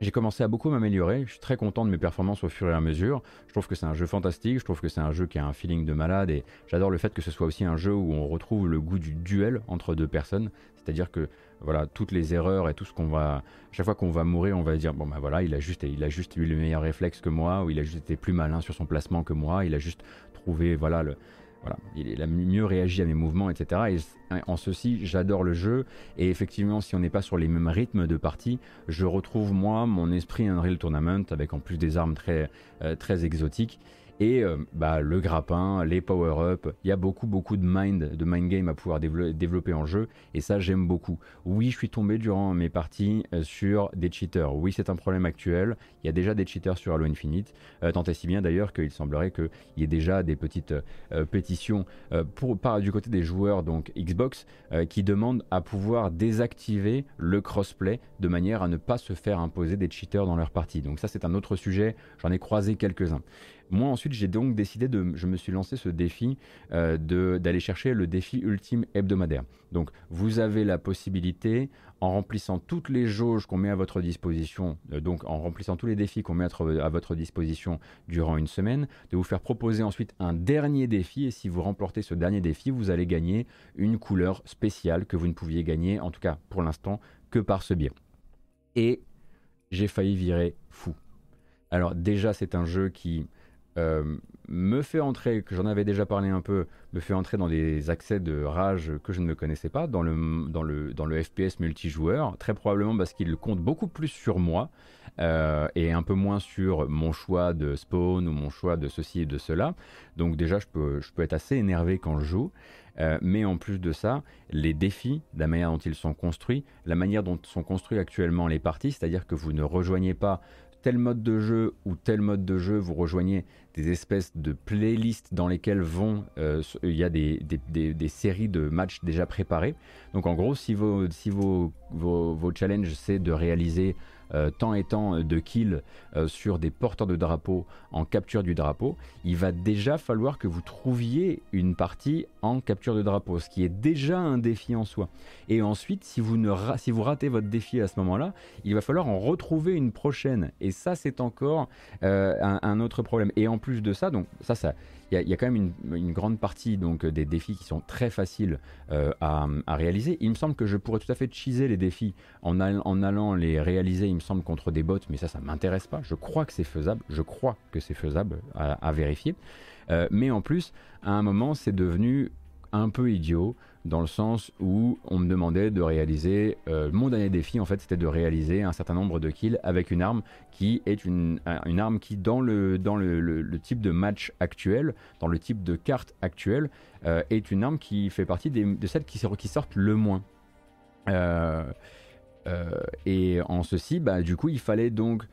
j'ai commencé à beaucoup m'améliorer. Je suis très content de mes performances au fur et à mesure. Je trouve que c'est un jeu fantastique. Je trouve que c'est un jeu qui a un feeling de malade et j'adore le fait que ce soit aussi un jeu où on retrouve le goût du duel entre deux personnes. C'est-à-dire que voilà, toutes les erreurs et tout ce qu'on va, chaque fois qu'on va mourir, on va dire bon ben voilà, il a juste, il a juste eu le meilleur réflexe que moi, ou il a juste été plus malin sur son placement que moi, il a juste trouvé voilà le, voilà, il a mieux réagi à mes mouvements, etc. Et en ceci, j'adore le jeu. Et effectivement, si on n'est pas sur les mêmes rythmes de partie, je retrouve moi mon esprit Unreal Tournament avec en plus des armes très, euh, très exotiques. Et euh, bah, le grappin, les power-up, il y a beaucoup beaucoup de mind, de mind game à pouvoir développer, en jeu, et ça j'aime beaucoup. Oui, je suis tombé durant mes parties euh, sur des cheaters. Oui, c'est un problème actuel. Il y a déjà des cheaters sur Halo Infinite, euh, tant et si bien d'ailleurs qu'il semblerait qu'il y ait déjà des petites pétitions pour, du côté des joueurs donc Xbox qui demandent à pouvoir désactiver le crossplay de manière à ne pas se faire imposer des cheaters dans leur partie. Donc ça c'est un autre sujet. J'en ai croisé quelques-uns. Moi ensuite j'ai donc décidé de, je me suis lancé ce défi euh, d'aller chercher le défi ultime hebdomadaire. Donc vous avez la possibilité en remplissant toutes les jauges qu'on met à votre disposition, euh, donc en remplissant tous les défis qu'on met à votre disposition durant une semaine, de vous faire proposer ensuite un dernier défi et si vous remportez ce dernier défi, vous allez gagner une couleur spéciale que vous ne pouviez gagner, en tout cas pour l'instant, que par ce biais. Et j'ai failli virer fou. Alors déjà c'est un jeu qui euh, me fait entrer, que j'en avais déjà parlé un peu, me fait entrer dans des accès de rage que je ne connaissais pas dans le, dans le, dans le FPS multijoueur, très probablement parce qu'il compte beaucoup plus sur moi euh, et un peu moins sur mon choix de spawn ou mon choix de ceci et de cela. Donc déjà, je peux, je peux être assez énervé quand je joue. Euh, mais en plus de ça, les défis, la manière dont ils sont construits, la manière dont sont construits actuellement les parties, c'est-à-dire que vous ne rejoignez pas tel mode de jeu ou tel mode de jeu, vous rejoignez des espèces de playlists dans lesquelles vont, euh, il y a des, des, des, séries de matchs déjà préparés. Donc en gros, si vos, si vos, vos challenges c'est de réaliser euh, tant et tant de kills euh, sur des porteurs de drapeau en capture du drapeau, il va déjà falloir que vous trouviez une partie en capture de drapeau, ce qui est déjà un défi en soi. Et ensuite, si vous, ne si vous ratez votre défi à ce moment-là, il va falloir en retrouver une prochaine. Et ça, c'est encore un, un, autre problème. Et en plus de ça, donc ça, ça il y, a quand même une, grande partie donc, des défis qui sont très faciles euh, à, réaliser. Il me semble que je pourrais tout à fait cheeser les défis en, allant les réaliser, il me semble, contre des bots, mais ça, ça m'intéresse pas. Je crois que c'est faisable, je crois que c'est faisable à, vérifier. Euh, mais en plus, à un moment, c'est devenu un peu idiot dans le sens où on me demandait de réaliser, euh, mon dernier défi en fait c'était de réaliser un certain nombre de kills avec une arme qui est une, une arme qui dans, le, dans le, type de match actuel, dans le type de carte actuelle, euh, est une arme qui fait partie des, de celles qui, qui sortent le moins. Euh, et en ceci, bah, du coup il fallait donc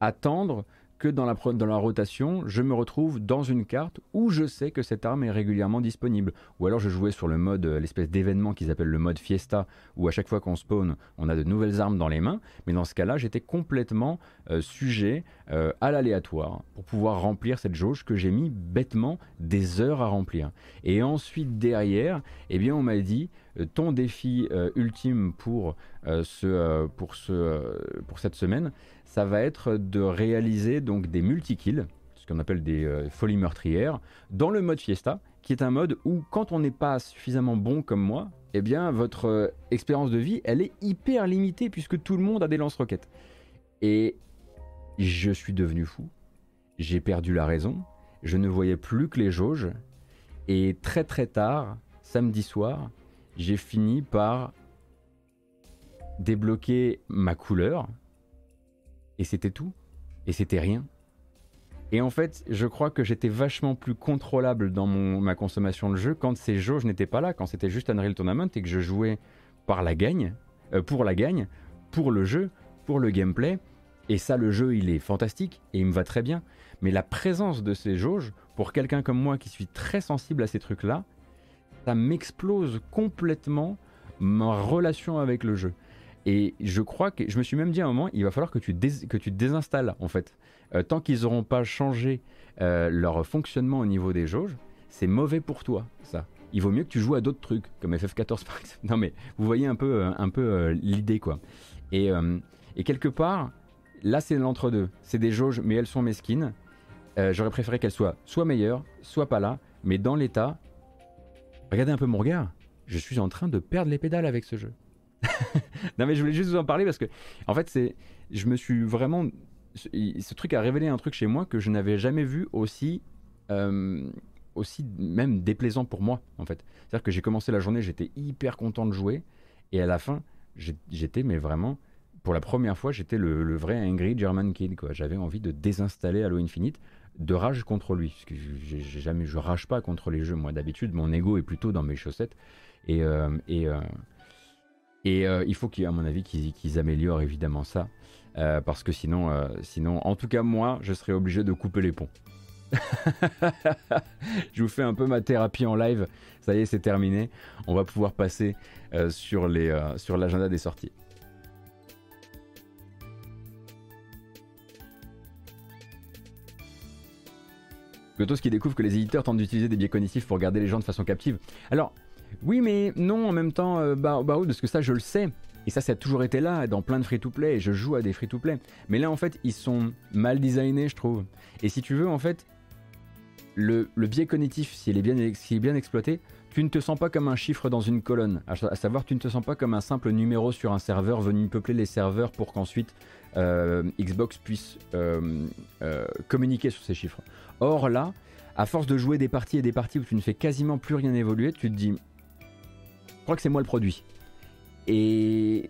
attendre que dans la, rotation, je me retrouve dans une carte où je sais que cette arme est régulièrement disponible. Ou alors je jouais sur le mode, euh, l'espèce d'événement qu'ils appellent le mode Fiesta, où à chaque fois qu'on spawn, on a de nouvelles armes dans les mains. Mais dans ce cas-là, j'étais complètement euh, sujet euh, à l'aléatoire pour pouvoir remplir cette jauge que j'ai mis bêtement des heures à remplir. Et ensuite, derrière, eh bien, on m'a dit ton défi ultime pour, ce, pour, ce, pour cette semaine, ça va être de réaliser donc des multi-kills, ce qu'on appelle des euh, folies meurtrières, dans le mode Fiesta, qui est un mode où quand on n'est pas suffisamment bon comme moi, eh bien votre euh, expérience de vie, elle est hyper limitée puisque tout le monde a des lance-roquettes. Et je suis devenu fou. J'ai perdu la raison. Je ne voyais plus que les jauges. Et très très tard, samedi soir, j'ai fini par débloquer ma couleur, et c'était tout. Et c'était rien. Et en fait, je crois que j'étais vachement plus contrôlable dans mon, ma consommation de jeu quand ces jauges n'étaient pas là, quand c'était juste Unreal Tournament et que je jouais par la gagne, euh, pour la gagne, pour le jeu, pour le gameplay. Et ça, le jeu, il est fantastique et il me va très bien. Mais la présence de ces jauges, pour quelqu'un comme moi qui suis très sensible à ces trucs-là, ça m'explose complètement ma relation avec le jeu. Et je crois que je me suis même dit à un moment, il va falloir que tu, que tu déinstalles en fait. Euh, tant qu'ils n'auront pas changé euh, leur fonctionnement au niveau des jauges, c'est mauvais pour toi, ça. Il vaut mieux que tu joues à d'autres trucs, comme FF14 par exemple. Non mais vous voyez un peu, euh, un peu l'idée quoi. Et, et, quelque part, là c'est l'entre-deux. C'est des jauges, mais elles sont mesquines. J'aurais préféré qu'elles soient soit meilleures, soit pas là. Mais dans l'état, regardez un peu mon regard. Je suis en train de perdre les pédales avec ce jeu. non mais je voulais juste vous en parler parce que en fait c'est je me suis vraiment ce truc a révélé un truc chez moi que je n'avais jamais vu aussi euh, aussi même déplaisant pour moi en fait. C'est-à-dire que j'ai commencé la journée, j'étais hyper content de jouer et à la fin j'étais mais vraiment pour la première fois j'étais le, vrai angry German kid quoi. J'avais envie de désinstaller Halo Infinite de rage contre lui parce que j'ai jamais je rage pas contre les jeux moi d'habitude mon ego est plutôt dans mes chaussettes et, euh, et euh, et euh, il faut, qu'à mon avis, qu'ils améliorent évidemment ça. Euh, parce que sinon, euh, sinon, en tout cas, moi, je serais obligé de couper les ponts. je vous fais un peu ma thérapie en live. Ça y est, c'est terminé. On va pouvoir passer sur l'agenda des sorties. Gotos qui découvre que les éditeurs tentent d'utiliser des biais cognitifs pour garder les gens de façon captive. Alors, oui, mais non, en même temps, euh, bah, bah parce que ça, je le sais. Et ça, ça a toujours été là dans plein de free-to-play. Et je joue à des free-to-play. Mais là, en fait, ils sont mal designés, je trouve. Et si tu veux, en fait, le, biais cognitif, s'il est, bien, est bien exploité, tu ne te sens pas comme un chiffre dans une colonne. À, savoir, tu ne te sens pas comme un simple numéro sur un serveur venu peupler les serveurs pour qu'ensuite euh, Xbox puisse euh, communiquer sur ces chiffres. Or là, à force de jouer des parties et des parties où tu ne fais quasiment plus rien évoluer, tu te dis crois que c'est moi le produit. Et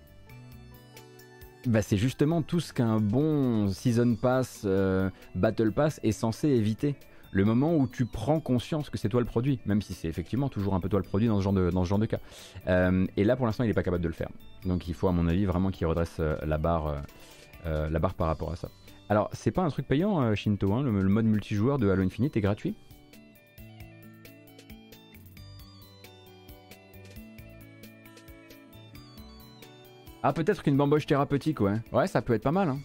bah, c'est justement tout ce qu'un bon Season Pass, euh, Battle Pass est censé éviter. Le moment où tu prends conscience que c'est toi le produit, même si c'est effectivement toujours un peu toi le produit dans ce genre de, cas. Euh, et là, pour l'instant, il n'est pas capable de le faire. Donc il faut, à mon avis, vraiment qu'il redresse euh, la barre, la barre par rapport à ça. Alors, c'est pas un truc payant, Shinto, hein, le, mode multijoueur de Halo Infinite est gratuit Ah, peut-être qu'une bamboche thérapeutique, ouais. Ouais, ça peut être pas mal. Hein.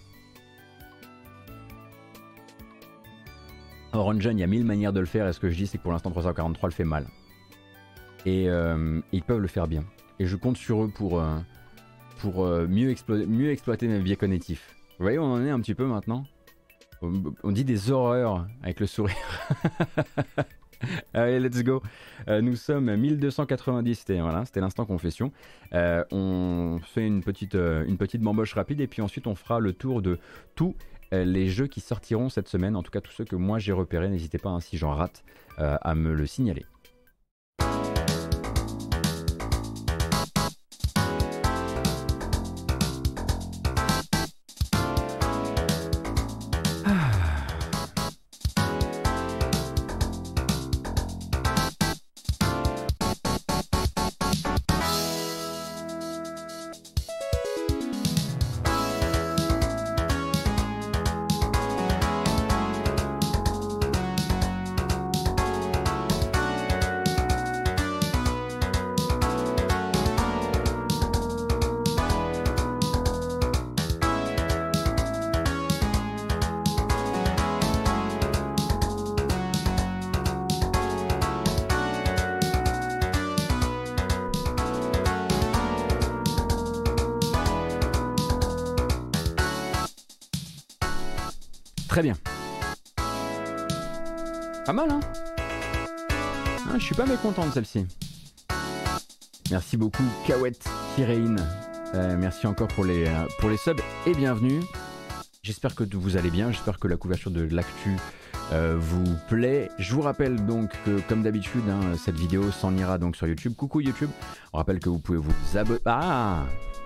Orange il y a mille manières de le faire, et ce que je dis, c'est que pour l'instant, 343 le fait mal. Et euh, ils peuvent le faire bien. Et je compte sur eux pour, euh, euh, mieux, mieux exploiter mes biais cognitifs. Vous voyez, on en est un petit peu maintenant? On dit des horreurs avec le sourire. Allez, let's go. nous sommes 1290, c'était l'instant confession. on fait une petite, une petite bamboche rapide et puis ensuite on fera le tour de tous les jeux qui sortiront cette semaine, en tout cas tous ceux que moi j'ai repérés. N'hésitez pas, hein, si j'en rate, à me le signaler. Celle-ci. Merci beaucoup, Kawet Kirein. Euh, merci encore pour les, euh, pour les subs et bienvenue. J'espère que vous allez bien, j'espère que la couverture de l'actu euh, vous plaît. Je vous rappelle donc que comme d'habitude, hein, cette vidéo s'en ira donc sur YouTube. Coucou YouTube. On rappelle que vous pouvez vous abonner. Ah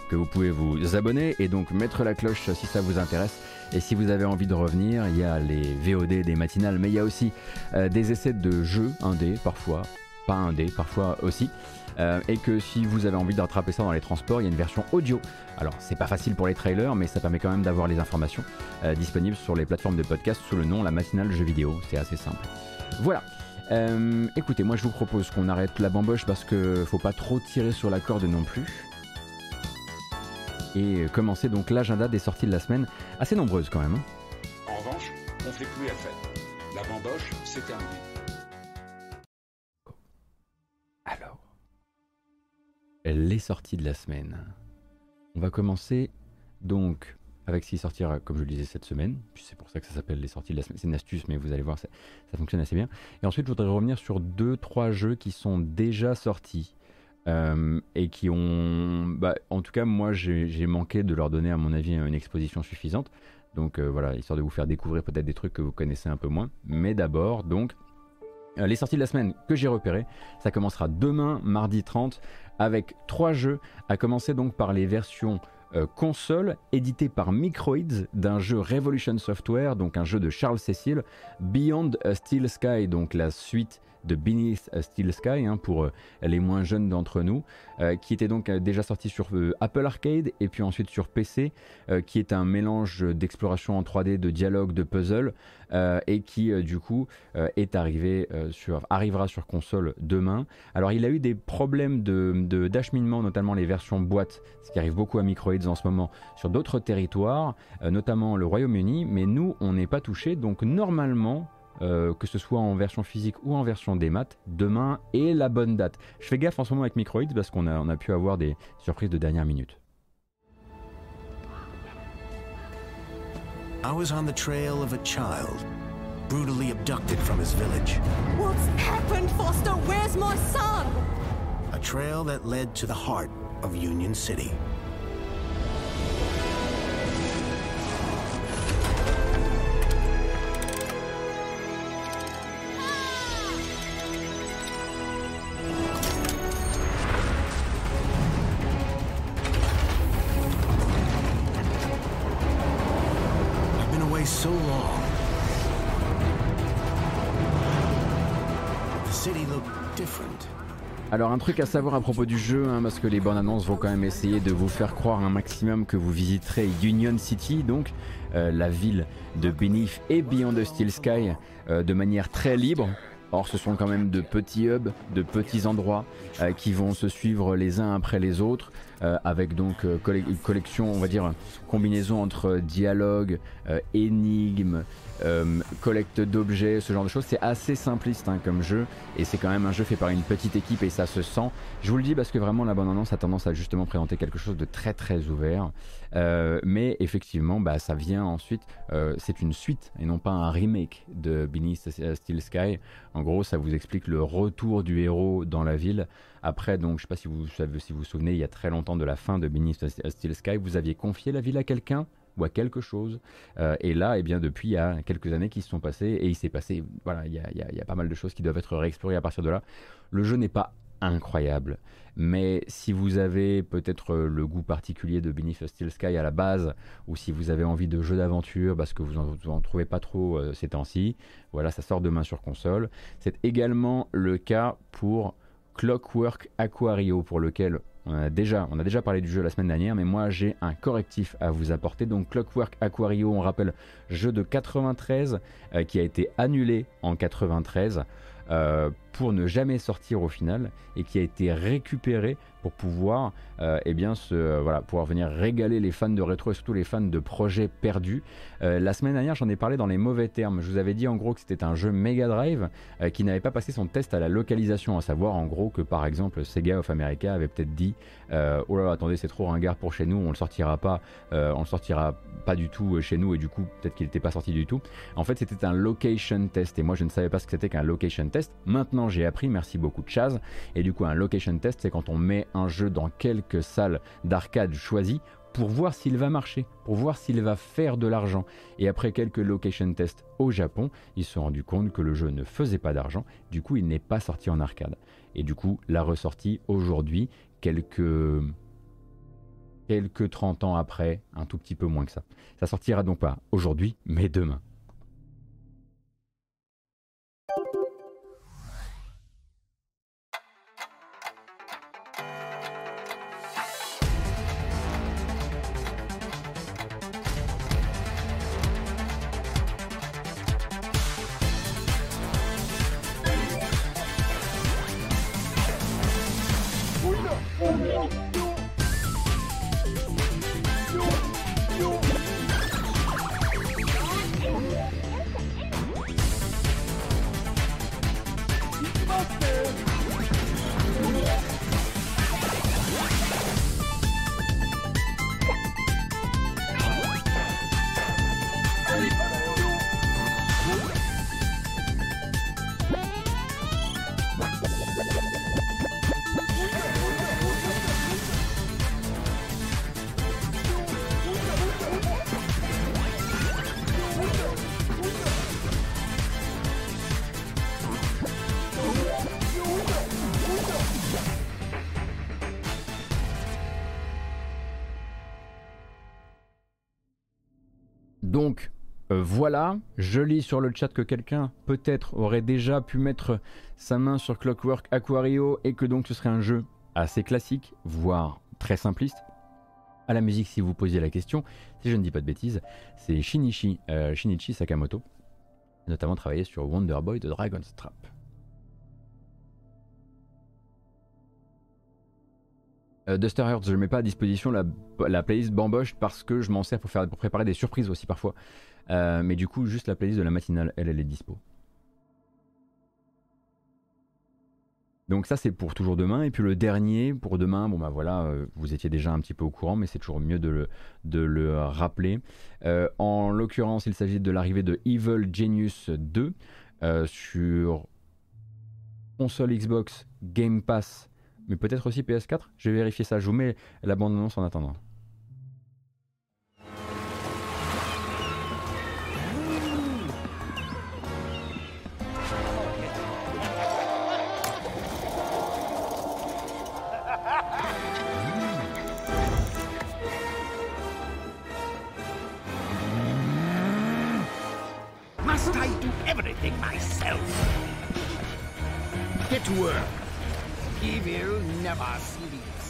que vous pouvez vous abonner et donc mettre la cloche si ça vous intéresse. Et si vous avez envie de revenir, il y a les VOD des matinales, mais il y a aussi des essais de jeux indé parfois, pas indé parfois aussi. Euh, et que si vous avez envie de rattraper ça dans les transports, il y a une version audio. Alors c'est pas facile pour les trailers, mais ça permet quand même d'avoir les informations euh, disponibles sur les plateformes de podcast sous le nom La Matinale Jeux Vidéo. C'est assez simple. Voilà. écoutez, moi je vous propose qu'on arrête la bamboche parce que faut pas trop tirer sur la corde non plus et commencer donc l'agenda des sorties de la semaine, assez nombreuses quand même. Hein. En revanche, on fait plus FF. La bamboche, c'est terminé. Les sorties de la semaine. On va commencer donc avec ce qui sortira, comme je le disais, cette semaine. C'est pour ça que ça s'appelle les sorties de la semaine. C'est une astuce, mais vous allez voir, ça, fonctionne assez bien. Et ensuite, je voudrais revenir sur deux, trois jeux qui sont déjà sortis euh, et qui ont, bah, en tout cas, moi, j'ai manqué de leur donner, à mon avis, une exposition suffisante. Donc euh, voilà, histoire de vous faire découvrir peut-être des trucs que vous connaissez un peu moins. Mais d'abord, donc, euh, les sorties de la semaine que j'ai repérées, ça commencera demain, mardi 30, avec trois jeux, à commencer donc par les versions console éditées par Microids d'un jeu Revolution Software, donc un jeu de Charles Cecil, Beyond a Steel Sky, donc la suite de Beneath Steel Sky hein, pour euh, les moins jeunes d'entre nous, euh, qui était donc euh, déjà sorti sur Apple Arcade et puis ensuite sur PC, qui est un mélange d'exploration en 3D, de dialogue, de puzzle, et qui du coup est arrivé sur, arrivera sur console demain. Alors il a eu des problèmes de, d'acheminement, notamment les versions boîte, ce qui arrive beaucoup à Microids en ce moment, sur d'autres territoires, notamment le Royaume-Uni, mais nous on n'est pas touché, donc normalement euh, que ce soit en version physique ou en version des maths, demain est la bonne date. Je fais gaffe en ce moment avec Microids parce qu'on a, on a pu avoir des surprises de dernière minute. I was on the trail of a child, brutally abducted from his village. What's happened, Foster? Where's my son? A trail that led to the heart of Union City. Un truc à savoir à propos du jeu, hein, parce que les bonnes annonces vont quand même essayer de vous faire croire un maximum que vous visiterez Union City, donc euh, la ville de Beneath et Beyond the Steel Sky, euh, de manière très libre. Or, ce sont quand même de petits hubs, de petits endroits euh, qui vont se suivre les uns après les autres, avec donc une collection, on va dire, combinaison entre dialogue, énigmes, collecte d'objets, ce genre de choses. C'est assez simpliste hein, comme jeu, et c'est quand même un jeu fait par une petite équipe, et ça se sent. Je vous le dis parce que vraiment, la bonne annonce a tendance à justement présenter quelque chose de très très ouvert. mais effectivement, bah, ça vient ensuite, c'est une suite et non pas un remake de Beneath Steel Sky. En gros, ça vous explique le retour du héros dans la ville. Après, donc, je sais pas si vous si vous, vous souvenez, il y a très longtemps de la fin de Beneath Steel Sky, vous aviez confié la ville à quelqu'un? Ou à quelque chose. Euh, et là, eh bien, depuis, il y a quelques années qui se sont passées et il s'est passé, voilà, il y, a, il y a pas mal de choses qui doivent être réexplorées à partir de là. Le jeu n'est pas incroyable. Mais si vous avez peut-être euh, le goût particulier de Beneath Steel Sky à la base, ou si vous avez envie de jeux d'aventure parce que vous n'en trouvez pas trop euh, ces temps-ci, voilà, ça sort demain sur console. C'est également le cas pour Clockwork Aquario, pour lequel on a, déjà, parlé du jeu la semaine dernière, mais moi j'ai un correctif à vous apporter. Donc Clockwork Aquario, on rappelle, jeu de 93 euh, qui a été annulé en 93. Euh, pour ne jamais sortir au final et qui a été récupéré pour pouvoir, euh, eh bien, se, euh, voilà, pouvoir venir régaler les fans de rétro et surtout les fans de projets perdus. la semaine dernière, j'en ai parlé dans les mauvais termes. Je vous avais dit en gros que c'était un jeu Mega Drive qui n'avait pas passé son test à la localisation, à savoir en gros que par exemple Sega of America avait peut-être dit oh là là, attendez, c'est trop ringard pour chez nous, on le sortira pas, on le sortira pas du tout chez nous et du coup peut-être qu'il n'était pas sorti du tout. En fait, c'était un location test et moi je ne savais pas ce que c'était qu'un location test. Maintenant, j'ai appris, merci beaucoup Chaz. Et du coup, un location test, c'est quand on met un jeu dans quelques salles d'arcade choisies pour voir s'il va marcher, pour voir s'il va faire de l'argent. Et après quelques location tests au Japon, ils se sont rendus compte que le jeu ne faisait pas d'argent, du coup il n'est pas sorti en arcade. Et du coup, la ressortie aujourd'hui, quelques quelques 30 ans après, un tout petit peu moins que ça. Ça sortira donc pas aujourd'hui, mais demain. Voilà, je lis sur le chat que quelqu'un peut-être aurait déjà pu mettre sa main sur Clockwork Aquario et que donc ce serait un jeu assez classique, voire très simpliste. À la musique, si vous posiez la question, si je ne dis pas de bêtises, c'est Shinichi, euh, Shinichi Sakamoto, notamment travaillé sur Wonder Boy de Dragon's Trap. Euh, Duster Hearts, je ne mets pas à disposition la, playlist Bamboche parce que je m'en sers pour, faire, pour préparer des surprises aussi parfois. Euh, mais du coup, juste la playlist de la matinale, elle, elle est dispo. Donc ça c'est pour toujours demain. Et puis le dernier pour demain, bon bah voilà, euh, vous étiez déjà un petit peu au courant, mais c'est toujours mieux de le, de le rappeler. en l'occurrence, il s'agit de l'arrivée de Evil Genius 2 sur console Xbox, Game Pass mais peut-être aussi PS4. Je vais vérifier ça. Je vous mets la bande-annonce en attendant.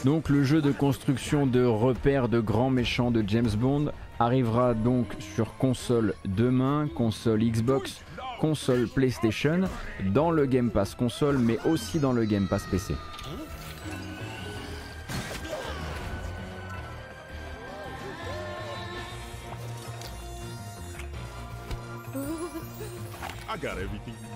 Donc le jeu de construction de repères de grands méchants de James Bond arrivera donc sur console demain, console Xbox, console PlayStation dans le Game Pass console, mais aussi dans le Game Pass PC. I got everything you need.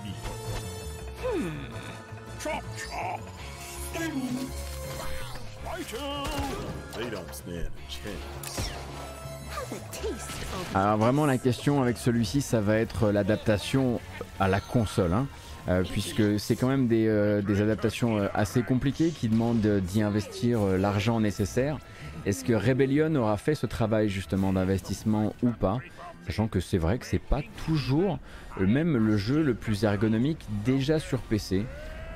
Alors vraiment la question avec celui-ci ça va être l'adaptation à la console. Hein. Euh, puisque c'est quand même des, euh, des adaptations euh, assez compliquées qui demandent d'y investir euh, l'argent nécessaire. Est-ce que Rebellion aura fait ce travail justement d'investissement ou pas? Sachant que c'est vrai que c'est pas toujours euh, même le jeu le plus ergonomique déjà sur PC.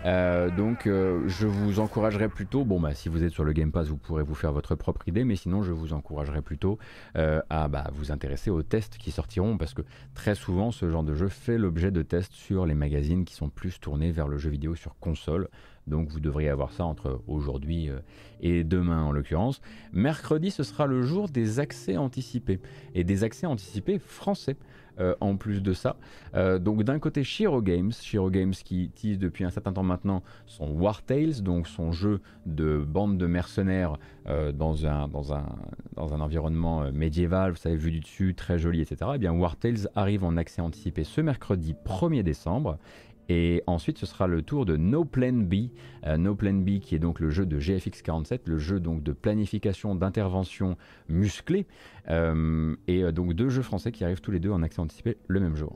Euh, donc euh, je vous encouragerais plutôt, bon bah si vous êtes sur le Game Pass vous pourrez vous faire votre propre idée, mais sinon je vous encouragerais plutôt euh, à bah, vous intéresser aux tests qui sortiront parce que très souvent ce genre de jeu fait l'objet de tests sur les magazines qui sont plus tournés vers le jeu vidéo sur console. Donc vous devriez avoir ça entre aujourd'hui et demain en l'occurrence. Mercredi ce sera le jour des accès anticipés et des accès anticipés français. Euh, en plus de ça. Euh, donc d'un côté Shiro Games, Shiro Games qui tease depuis un certain temps maintenant son War Tales, donc son jeu de bande de mercenaires euh, dans, un, dans, un, environnement médiéval, vous savez, vu du dessus, très joli, etc. Et bien War Tales arrive en accès anticipé ce mercredi 1er décembre. Et ensuite, ce sera le tour de No Plan B. Euh, no Plan B, qui est donc le jeu de GFX 47, le jeu donc de planification d'intervention musclée. Euh, et euh, donc deux jeux français qui arrivent tous les deux en accès anticipé le même jour.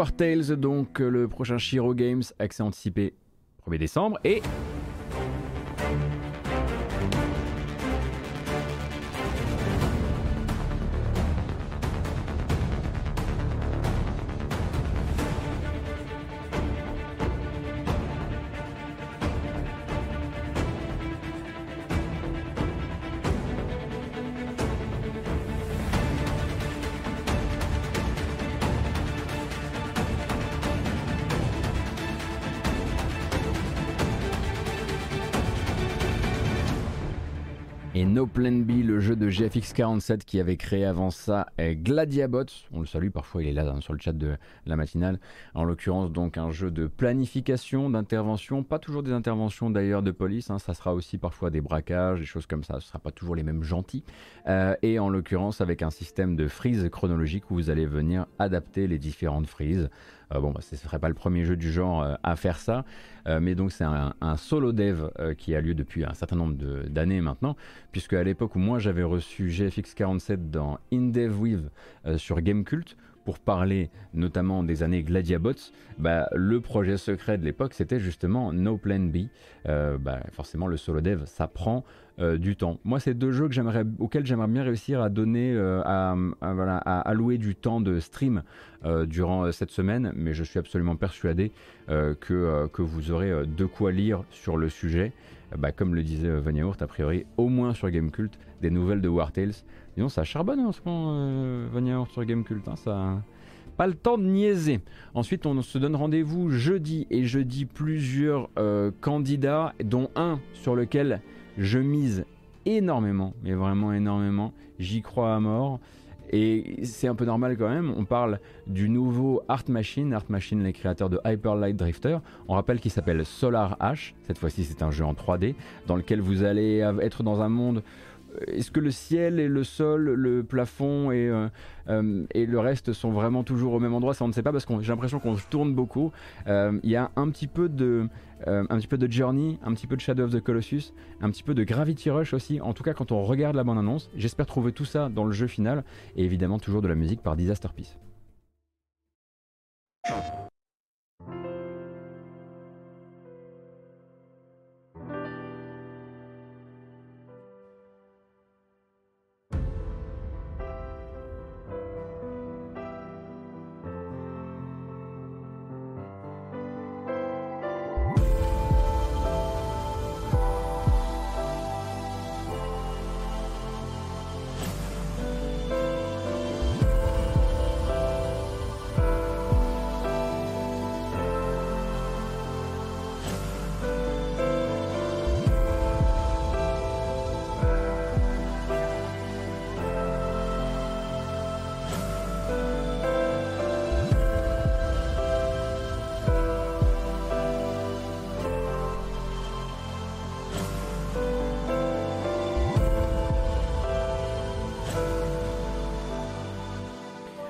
War Tales, donc euh, le prochain Shiro Games, accès anticipé 1er décembre. Et Et No Plan B, le jeu de GFX47 qui avait créé avant ça Gladiabot, on le salue, parfois il est là hein, sur le chat de la matinale, en l'occurrence donc un jeu de planification, d'intervention, pas toujours des interventions d'ailleurs de police, hein, ça sera aussi parfois des braquages, des choses comme ça, ce sera pas toujours les mêmes gentils, Euh, et en l'occurrence avec un système de freeze chronologique où vous allez venir adapter les différentes frises. Euh, bon, bah, ce ne serait pas le premier jeu du genre euh, à faire ça, euh, mais donc c'est un, solo dev qui a lieu depuis un certain nombre d'années maintenant, puisque à l'époque où moi j'avais reçu GFX47 dans IndevWith euh, sur Gamecult, pour parler notamment des années Gladiabots, bah, le projet secret de l'époque c'était justement No Plan B. Bah, forcément le solo dev ça prend euh, du temps. Moi c'est deux jeux auxquels j'aimerais bien réussir à donner, euh, à, voilà, à allouer du temps de stream euh, durant cette semaine, mais je suis absolument persuadé que, que vous aurez de quoi lire sur le sujet. Bah, comme le disait Vania Hurt, a priori, au moins sur Gamecult, des nouvelles de War Tales. Disons, ça charbonne en ce moment, Vania Hurt sur Gamecult. Hein, ça... Pas le temps de niaiser. Ensuite, on se donne rendez-vous jeudi et jeudi plusieurs candidats, dont un sur lequel je mise énormément, mais vraiment énormément. J'y crois à mort. Et c'est un peu normal quand même, on parle du nouveau Art Machine, Art Machine les créateurs de Hyper Light Drifter, on rappelle qu'il s'appelle Solar Ash, cette fois-ci c'est un jeu en 3D, dans lequel vous allez être dans un monde est-ce que le ciel et le sol, le plafond et, euh, euh, et le reste sont vraiment toujours au même endroit? Ça, on ne sait pas parce que j'ai l'impression qu'on tourne beaucoup. Euh, il y a un petit, peu de, un petit peu de Journey, un petit peu de Shadow of the Colossus, un petit peu de Gravity Rush aussi. En tout cas, quand on regarde la bande-annonce, j'espère trouver tout ça dans le jeu final et évidemment toujours de la musique par Disaster Peace.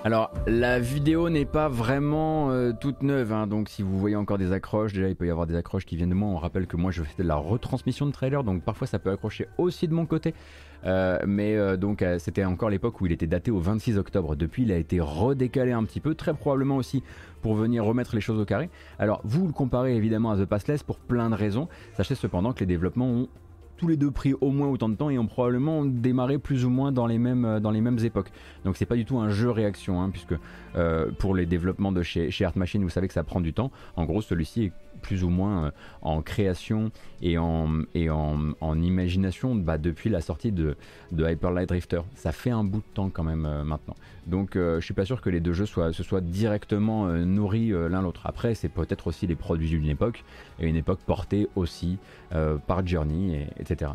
Alors, la vidéo n'est pas vraiment euh, toute neuve, hein, donc si vous voyez encore des accroches, déjà il peut y avoir des accroches qui viennent de moi. On rappelle que moi je fais de la retransmission de trailer, donc parfois ça peut accrocher aussi de mon côté. Euh, mais euh, donc c'était encore l'époque où il était daté au 26 octobre. Depuis, il a été redécalé un petit peu, très probablement aussi pour venir remettre les choses au carré. Alors, vous le comparez évidemment à The Passless pour plein de raisons. Sachez cependant que les développements ont tous les deux pris au moins autant de temps et ont probablement démarré plus ou moins dans les mêmes, euh, époques. Donc c'est pas du tout un jeu réaction, hein, puisque euh, pour les développements de chez, chez Art Machine, vous savez que ça prend du temps. En gros, celui-ci est plus ou moins euh, en création et en, et en, imagination bah, depuis la sortie de, de Hyper Light Drifter. Ça fait un bout de temps quand même maintenant. Donc je suis pas sûr que les deux jeux soient, se soient directement nourris l'un l'autre. Après, c'est peut-être aussi les produits d'une époque et une époque portée aussi par Journey, etc.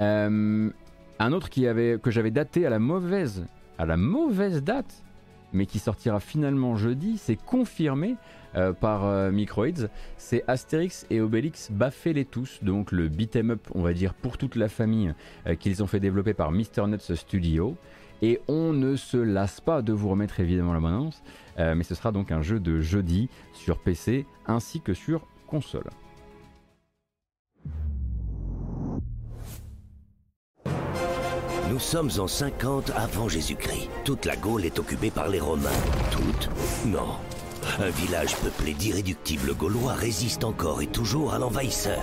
un autre qui avait, que j'avais daté à la mauvaise, à la mauvaise date, mais qui sortira finalement jeudi, c'est confirmé euh, par euh, Microids, c'est Astérix et Obélix Baffez-les tous, donc le beat'em up, on va dire, pour toute la famille euh, qu'ils ont fait développer par Mr. Nuts Studio. Et on ne se lasse pas de vous remettre évidemment la annonce, mais ce sera donc un jeu de jeudi sur PC ainsi que sur console. Nous sommes en 50 avant Jésus-Christ. Toute la Gaule est occupée par les Romains. Toute Non. Un village peuplé d'irréductibles Gaulois résiste encore et toujours à l'envahisseur.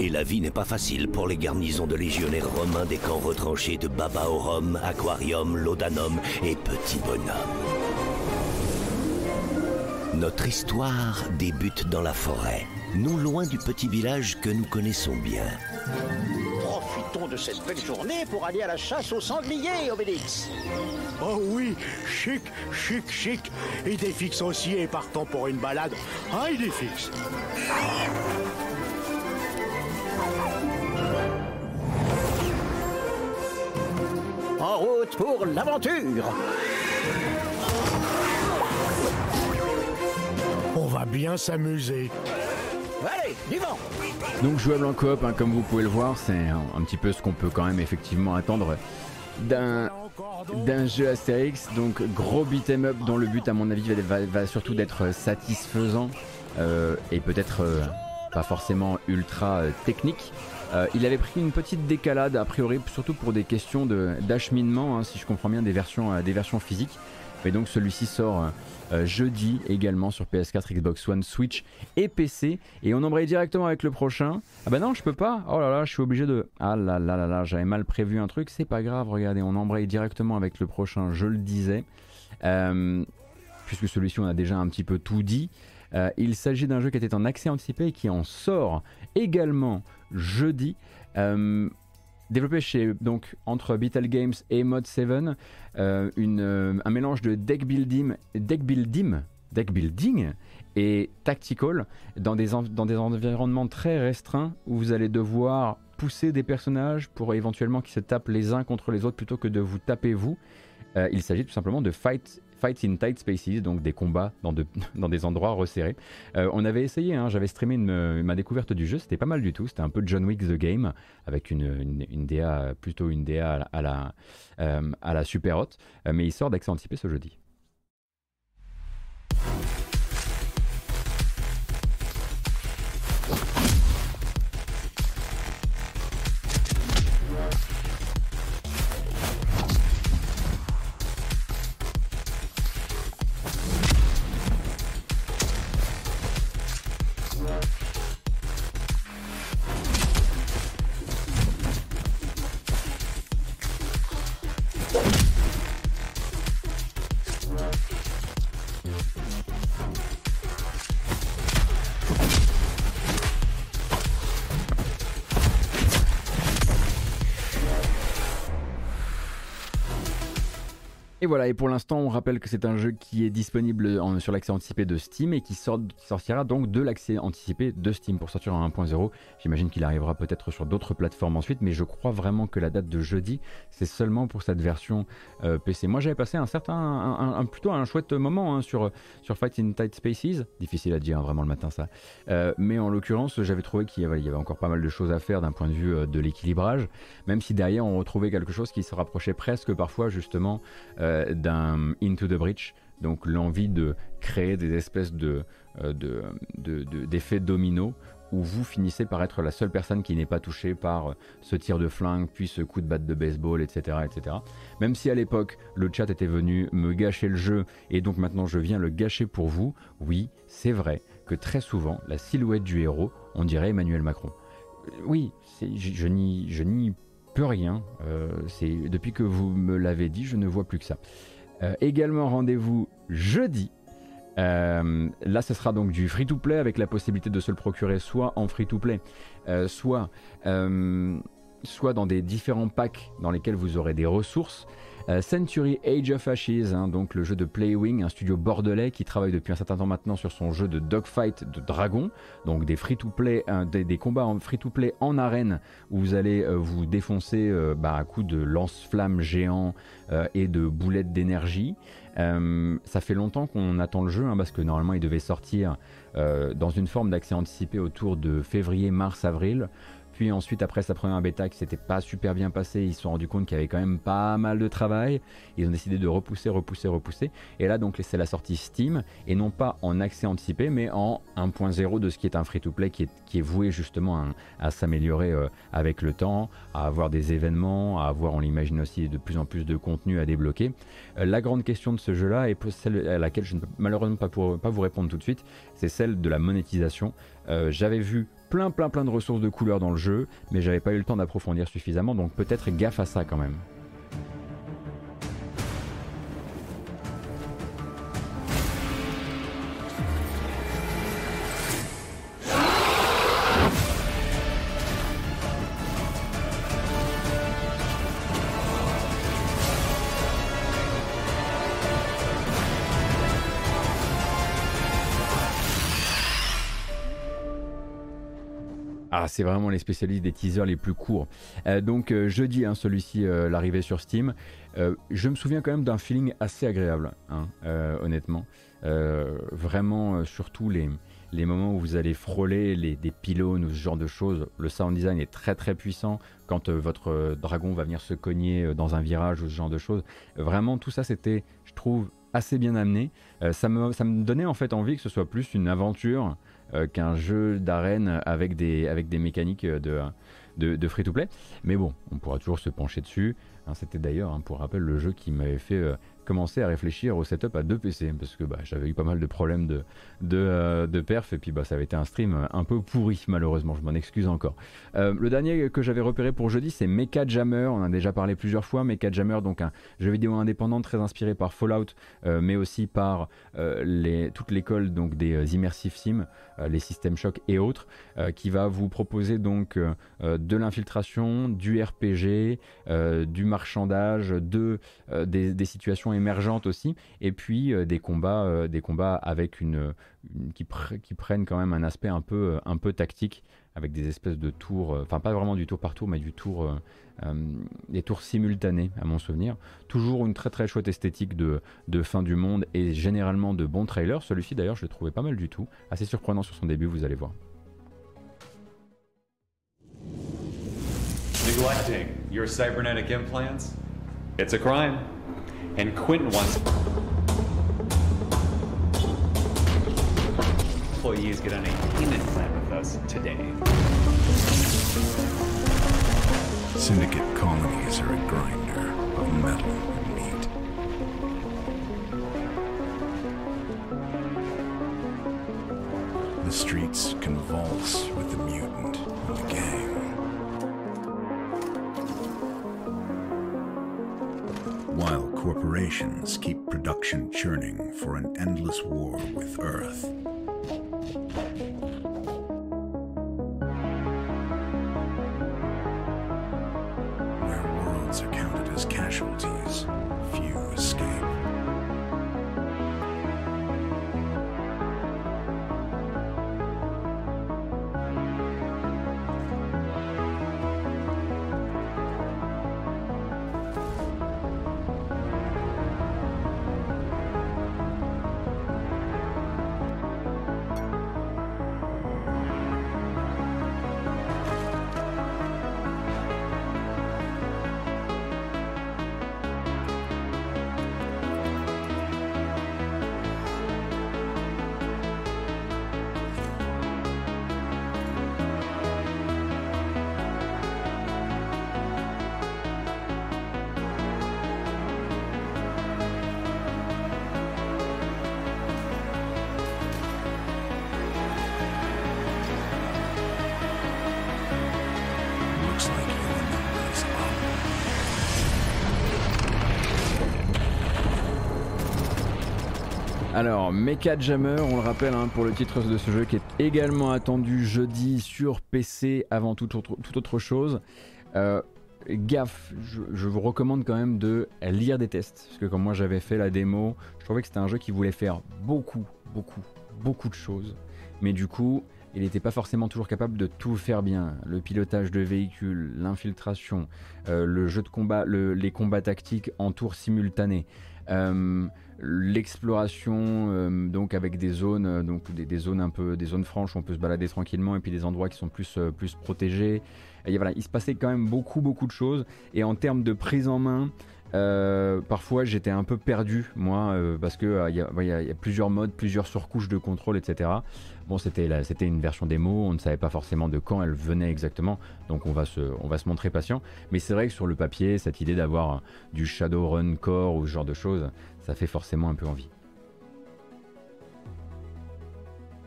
Et la vie n'est pas facile pour les garnisons de légionnaires romains des camps retranchés de Babaorum, Aquarium, Laudanum et Petit Bonhomme. Notre histoire débute dans la forêt, nous loin du petit village que nous connaissons bien de cette belle journée pour aller à la chasse aux sangliers, Obélix. Oh oui, chic, chic, chic. Idéfix aussi est partant pour une balade. Hein, Idéfix En route pour l'aventure On va bien s'amuser. Donc jouable en coop, hein, comme vous pouvez le voir, c'est un, petit peu ce qu'on peut quand même effectivement attendre d'un d'un jeu Astérix, donc gros beat'em up dont le but à mon avis va, surtout d'être satisfaisant euh, et peut-être euh, pas forcément ultra euh, technique. il avait pris une petite décalade a priori surtout pour des questions d'acheminement, hein, si je comprends bien, des versions, physiques. Mais donc celui-ci sort jeudi également sur PS4, Xbox One, Switch et PC. Et on embraye directement avec le prochain. Ah bah non, je peux pas. Oh là là, je suis obligé de. Ah là là là là, j'avais mal prévu un truc. C'est pas grave, regardez, on embraye directement avec le prochain, je le disais. Euh, puisque celui-ci, on a déjà un petit peu tout dit. Euh, il s'agit d'un jeu qui était en accès anticipé et qui en sort également jeudi. Développé chez, donc, entre Beetle Games et Mod 7, euh, euh, un mélange de deck building, deck building, deck building et tactical dans des, dans des environnements très restreints où vous allez devoir pousser des personnages pour éventuellement qu'ils se tapent les uns contre les autres plutôt que de vous taper vous. Euh, il s'agit tout simplement de fight Fights in Tight Spaces, donc des combats dans, des endroits resserrés. Euh, on avait essayé, hein, j'avais streamé ma découverte du jeu, c'était pas mal du tout, c'était un peu John Wick The Game, avec une, DA, plutôt une DA à la, à la, super hot, mais il sort d'accès anticipé ce jeudi. Voilà, et pour l'instant, on rappelle que c'est un jeu qui est disponible sur l'accès anticipé de Steam et qui, sortira donc de l'accès anticipé de Steam pour sortir en 1.0. J'imagine qu'il arrivera peut-être sur d'autres plateformes ensuite, mais je crois vraiment que la date de jeudi, c'est seulement pour cette version euh, PC. Moi, j'avais passé un certain, un, plutôt un chouette moment hein, sur, sur Fight in Tight Spaces. Difficile à dire hein, vraiment le matin, ça. Euh, mais en l'occurrence, j'avais trouvé qu'il y, avait encore pas mal de choses à faire d'un point de vue euh, de l'équilibrage, même si derrière, on retrouvait quelque chose qui se rapprochait presque parfois justement d'un Into the Breach, donc l'envie de créer des espèces de, euh, d'effets de, domino où vous finissez par être la seule personne qui n'est pas touchée par ce tir de flingue, puis ce coup de batte de baseball, etc. etc. Même si à l'époque le chat était venu me gâcher le jeu et donc maintenant je viens le gâcher pour vous, oui, c'est vrai que très souvent la silhouette du héros, on dirait Emmanuel Macron. Euh, oui, je, je n'y rien. Euh, c'est depuis que vous me l'avez dit, je ne vois plus que ça. Euh, également rendez-vous jeudi. Euh, là, ce sera donc du free-to-play avec la possibilité de se le procurer soit en free-to-play, soit, soit dans des différents packs dans lesquels vous aurez des ressources. Euh, Century Age of Ashes, hein, donc le jeu de Playwing, un studio bordelais qui travaille depuis un certain temps maintenant sur son jeu de dogfight de dragon, donc des free-to-play, des, combats en free-to-play en arène où vous allez euh, vous défoncer euh, bah, à coups de lance-flammes géants et de boulettes d'énergie. ça fait longtemps qu'on attend le jeu hein, parce que normalement il devait sortir dans une forme d'accès anticipé autour de février, mars, avril. Puis ensuite, après sa première bêta qui s'était pas super bien passée, ils se sont rendus compte qu'il y avait quand même pas mal de travail. Ils ont décidé de repousser, repousser, repousser. Et là, donc, c'est la sortie Steam, et non pas en accès anticipé, mais en 1.0 de ce qui est un free-to-play qui est, qui est voué justement à, s'améliorer euh, avec le temps, à avoir des événements, à avoir, on l'imagine aussi, de plus en plus de contenu à débloquer. Euh, la grande question de ce jeu-là, et celle à laquelle je ne peux malheureusement pas, pour, vous répondre tout de suite, c'est celle de la monétisation. Euh, j'avais vu plein plein plein de ressources de couleurs dans le jeu, mais j'avais pas eu le temps d'approfondir suffisamment, donc peut-être gaffe à ça quand même. C'est vraiment les spécialistes des teasers les plus courts. Euh, donc euh, jeudi, hein, celui-ci, euh, l'arrivée sur Steam. je me souviens quand même d'un feeling assez agréable, hein, honnêtement. vraiment, surtout les, les moments où vous allez frôler les, des pylônes ou ce genre de choses. Le sound design est très très puissant quand votre dragon va venir se cogner dans un virage ou ce genre de choses. Vraiment, tout ça, c'était, je trouve, assez bien amené. ça, me, donnait en fait envie que ce soit plus une aventure qu'un jeu d'arène avec des, avec des mécaniques de, de, de free-to-play. Mais bon, on pourra toujours se pencher dessus. Hein, c'était d'ailleurs, hein, pour rappel, le jeu qui m'avait fait euh, commencer à réfléchir au setup à deux PC parce que bah, j'avais eu pas mal de problèmes de, de, euh, de, perf et puis bah, ça avait été un stream un peu pourri malheureusement, je m'en excuse encore. Euh, le dernier que j'avais repéré pour jeudi c'est Mecha Jammer, on en a déjà parlé plusieurs fois, Mecha Jammer donc un jeu vidéo indépendant très inspiré par Fallout mais aussi par les, toute l'école donc des immersive sim, les systèmes choc et autres qui va vous proposer donc de l'infiltration, du RPG, du marchandage, de, euh, des, situations émergentes aussi, et puis euh, des combats, euh, des combats avec une, qui, qui, prennent quand même un aspect un peu, un peu tactique. avec des espèces de tours, euh, enfin pas vraiment du tour par tour, mais du tour, euh, euh, des tours simultanés à mon souvenir. Toujours une très très chouette esthétique de, de fin du monde et généralement de bons trailers. Celui-ci d'ailleurs je l'ai trouvé pas mal du tout, assez surprenant sur son début, vous allez voir. Neglecting your cybernetic implants? It's a crime. And Quentin wants employees get on a payment plan with us today. Syndicate colonies are a grinder of metal and meat. The streets convulse with the mutant and the gang. Corporations keep production churning for an endless war with Earth. Where worlds are counted as casualties, few escape. Alors, Mecha Jammer, on le rappelle hein, pour le titre de ce jeu qui est également attendu jeudi sur PC avant toute autre, chose. Euh, gaffe, je, vous recommande quand même de lire des tests. Parce que comme moi j'avais fait la démo, je trouvais que c'était un jeu qui voulait faire beaucoup, beaucoup, beaucoup de choses. Mais du coup, il n'était pas forcément toujours capable de tout faire bien. Le pilotage de véhicules, l'infiltration, euh, le jeu de combat, le- les combats tactiques en tours simultanés. Euh, l'exploration euh, donc avec des zones euh, donc des, zones un peu des zones franches où on peut se balader tranquillement et puis des endroits qui sont plus euh, plus protégés. Et voilà il se passait quand même beaucoup beaucoup de choses. Et en termes de prise en main parfois j'étais un peu perdu moi parce que il y, a- plusieurs modes plusieurs surcouches de contrôle etc bon c'était c'était une version démo on ne savait pas forcément de quand elle venait exactement donc on va se on va se montrer patient. Mais c'est vrai que sur le papier cette idée d'avoir du Shadowrun Core ou ce genre de choses ça fait forcément un peu envie.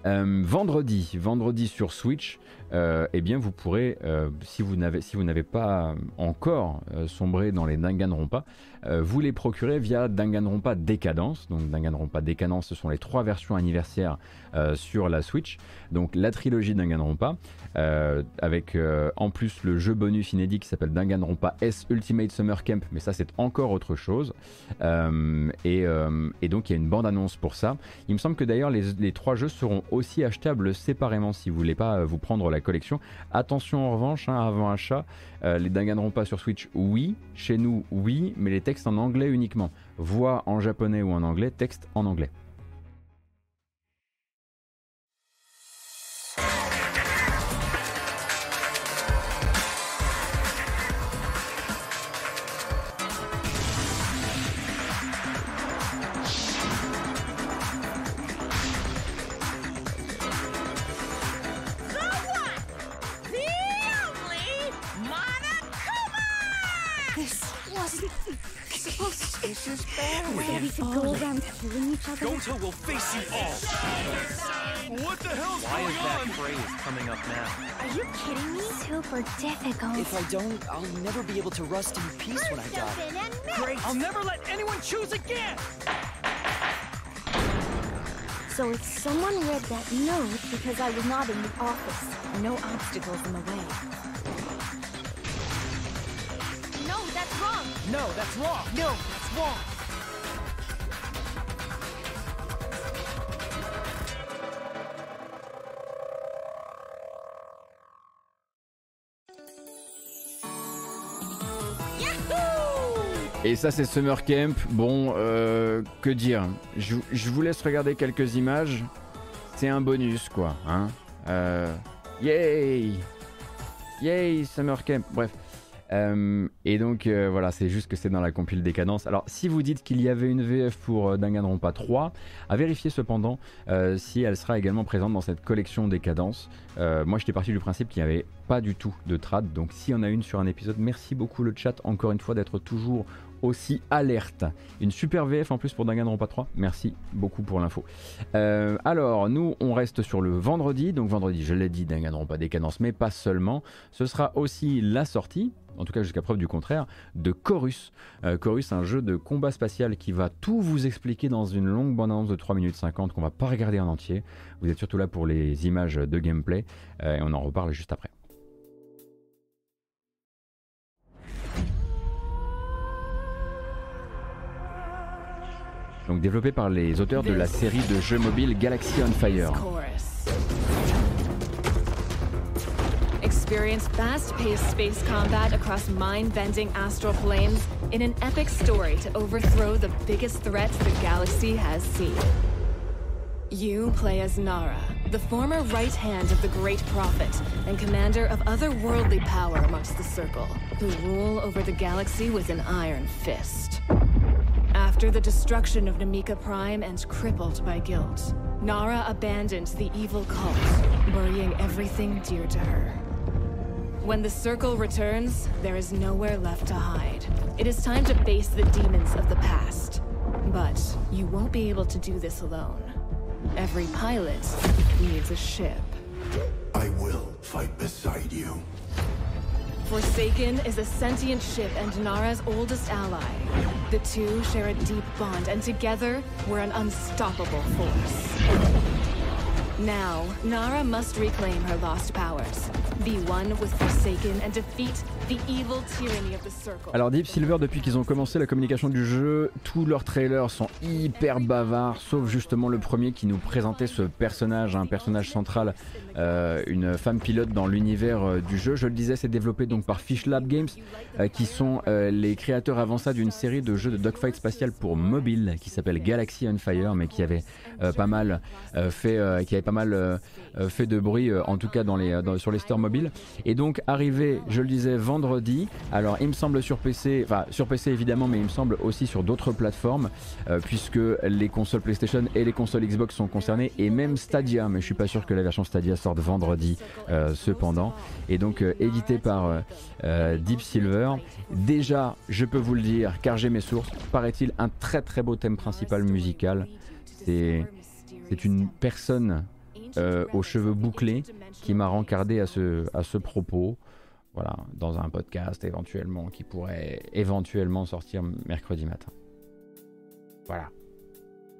Euh, vendredi, vendredi sur Switch, euh, eh bien vous pourrez, euh, si vous n'avez si pas encore euh, sombré dans les Danganronpa, vous les procurer via Danganronpa Décadence. Donc Danganronpa Décadence, ce sont les trois versions anniversaires sur la Switch. Donc la trilogie Danganronpa, avec en plus le jeu bonus inédit qui s'appelle Danganronpa S Ultimate Summer Camp, mais ça c'est encore autre chose. Et, et donc il y a une bande annonce pour ça. Il me semble que d'ailleurs les, les trois jeux seront aussi achetables séparément si vous voulez pas vous prendre la collection. Attention en revanche, hein, avant achat, euh, les Danganronpa sur Switch, oui. Chez nous, oui, mais les textes en anglais uniquement. Voix en japonais ou en anglais, texte en anglais. This wasn't supposed to. This is bad. We could go around killing each other. Goto will face you all. What the hell's Why going is that phrase coming up now? Are you kidding me? Super difficult. If I don't, I'll never be able to rust in peace when I die. Great. I'll never let anyone choose again. So if someone read that note because I was not in the office, no obstacles in the way. No, that's wrong. No, that's wrong. Et ça c'est Summer Camp. Bon, euh, que dire? Je, vous laisse regarder quelques images. C'est un bonus quoi, hein. Euh, yay, yay Summer Camp. Bref. Euh, et donc euh, voilà, c'est juste que c'est dans la compile Décadence. Alors si vous dites qu'il y avait une VF pour euh, Danganronpa 3, à vérifier cependant euh, si elle sera également présente dans cette collection Décadence. Moi j'étais parti du principe qu'il n'y avait pas du tout de trad, donc s'il y en a une sur un épisode, merci beaucoup le chat encore une fois d'être toujours aussi alerte. Une super VF en plus pour Danganronpa 3. Merci beaucoup pour l'info. Alors, nous, on reste sur le vendredi. Donc, vendredi, je l'ai dit, Danganronpa Décadence, mais pas seulement. Ce sera aussi la sortie, en tout cas jusqu'à preuve du contraire, de Chorus. Euh, Chorus, un jeu de combat spatial qui va tout vous expliquer dans une longue bande-annonce de 3 minutes 50 qu'on va pas regarder en entier. Vous êtes surtout là pour les images de gameplay euh, et on en reparle juste après. Donc développé par les auteurs de la série de jeux mobiles Galaxy on Fire. Experience fast-paced space combat across mind-bending astral planes in an epic story to overthrow the biggest threats the galaxy has seen. You play as Nara, the former right hand of the Great Prophet and commander of otherworldly power amongst the Circle, who rule over the galaxy with an iron fist. After the destruction of Namika Prime and crippled by guilt, Nara abandoned the evil cult, burying everything dear to her. When the circle returns, there is nowhere left to hide. It is time to face the demons of the past. But you won't be able to do this alone. Every pilot needs a ship. I will fight beside you. Forsaken is a sentient ship and Nara's oldest ally. The two share a deep bond, and together, we're an unstoppable force. Now, Nara must reclaim her lost powers, be one with Forsaken, and defeat the evil tyranny of the Circle. Alors Deep Silver, depuis qu'ils ont commencé la communication du jeu, tous leurs trailers sont hyper bavards, sauf justement le premier qui nous présentait ce personnage, un personnage central, euh, une femme pilote dans l'univers euh, du jeu. Je le disais, c'est développé donc par Fish Lab Games, euh, qui sont les créateurs avant d'une série de jeux de dogfight spatial pour mobile qui s'appelle Galaxy on Fire, mais qui avait pas mal fait, qui avait pas mal euh, euh, fait de bruit, euh, en tout cas dans les, dans- sur les stores mobiles. Et donc arrivé, je le disais, vendredi. Alors il me semble sur PC, enfin sur PC évidemment, mais il me semble aussi sur d'autres plateformes, puisque les consoles PlayStation et les consoles Xbox sont concernées, et même Stadia, mais je suis pas sûr que la version Stadia sorte vendredi cependant. Et donc édité par Deep Silver. Déjà, je peux vous le dire, car j'ai mes sources, paraît-il un très très beau thème principal musical. C'est une personne euh, aux cheveux bouclés qui m'a rencardé à ce, à ce propos. Voilà, dans un podcast éventuellement qui pourrait éventuellement sortir mercredi matin. Voilà,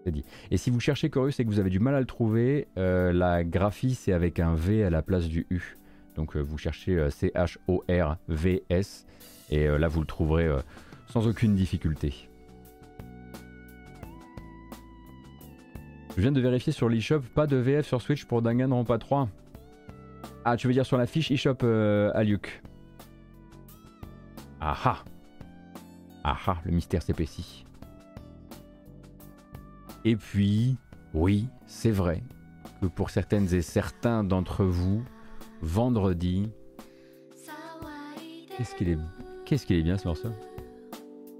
c'est dit. Et si vous cherchez Chorus et que vous avez du mal à le trouver, euh, la graphie c'est avec un V à la place du U. Donc euh, vous cherchez C-H-O-R-V-S et là vous le trouverez sans aucune difficulté. Je viens de vérifier sur l'eShop, pas de VF sur Switch pour Danganronpa 3. Ah, tu veux dire sur la fiche eShop euh, Aliuk Ah ah Ah ah, le mystère s'épaissit. Et puis, oui, c'est vrai que pour certaines et certains d'entre vous, vendredi. Qu'est-ce qu'il est, qu'est-ce qu'il est bien ce morceau?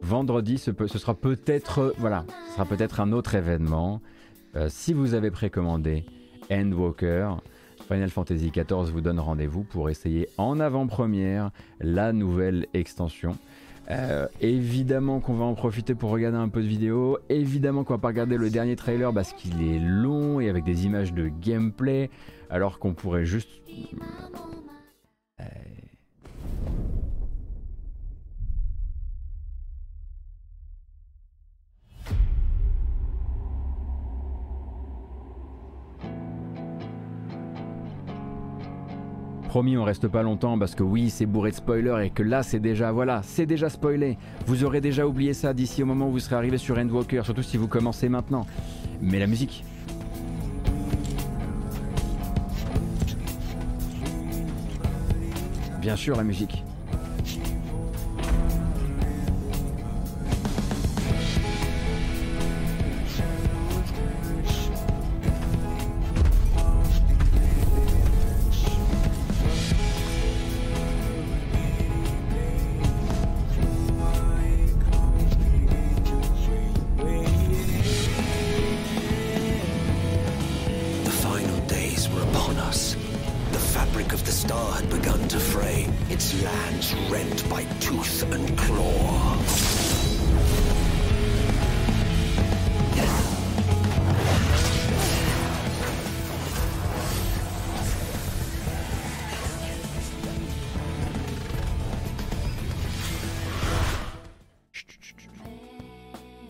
Vendredi, ce sera peut-être, euh, voilà, ce sera peut-être un autre événement. Euh, si vous avez précommandé Endwalker, Final Fantasy XIV vous donne rendez-vous pour essayer en avant-première la nouvelle extension. Euh, évidemment qu'on va en profiter pour regarder un peu de vidéos. Évidemment qu'on va pas regarder le dernier trailer parce qu'il est long et avec des images de gameplay, alors qu'on pourrait juste. Euh, Promis, on reste pas longtemps parce que oui, c'est bourré de spoilers et que là, c'est déjà, voilà, c'est déjà spoilé. Vous aurez déjà oublié ça d'ici au moment où vous serez arrivé sur Endwalker, surtout si vous commencez maintenant. Mais la musique. Bien sûr, la musique.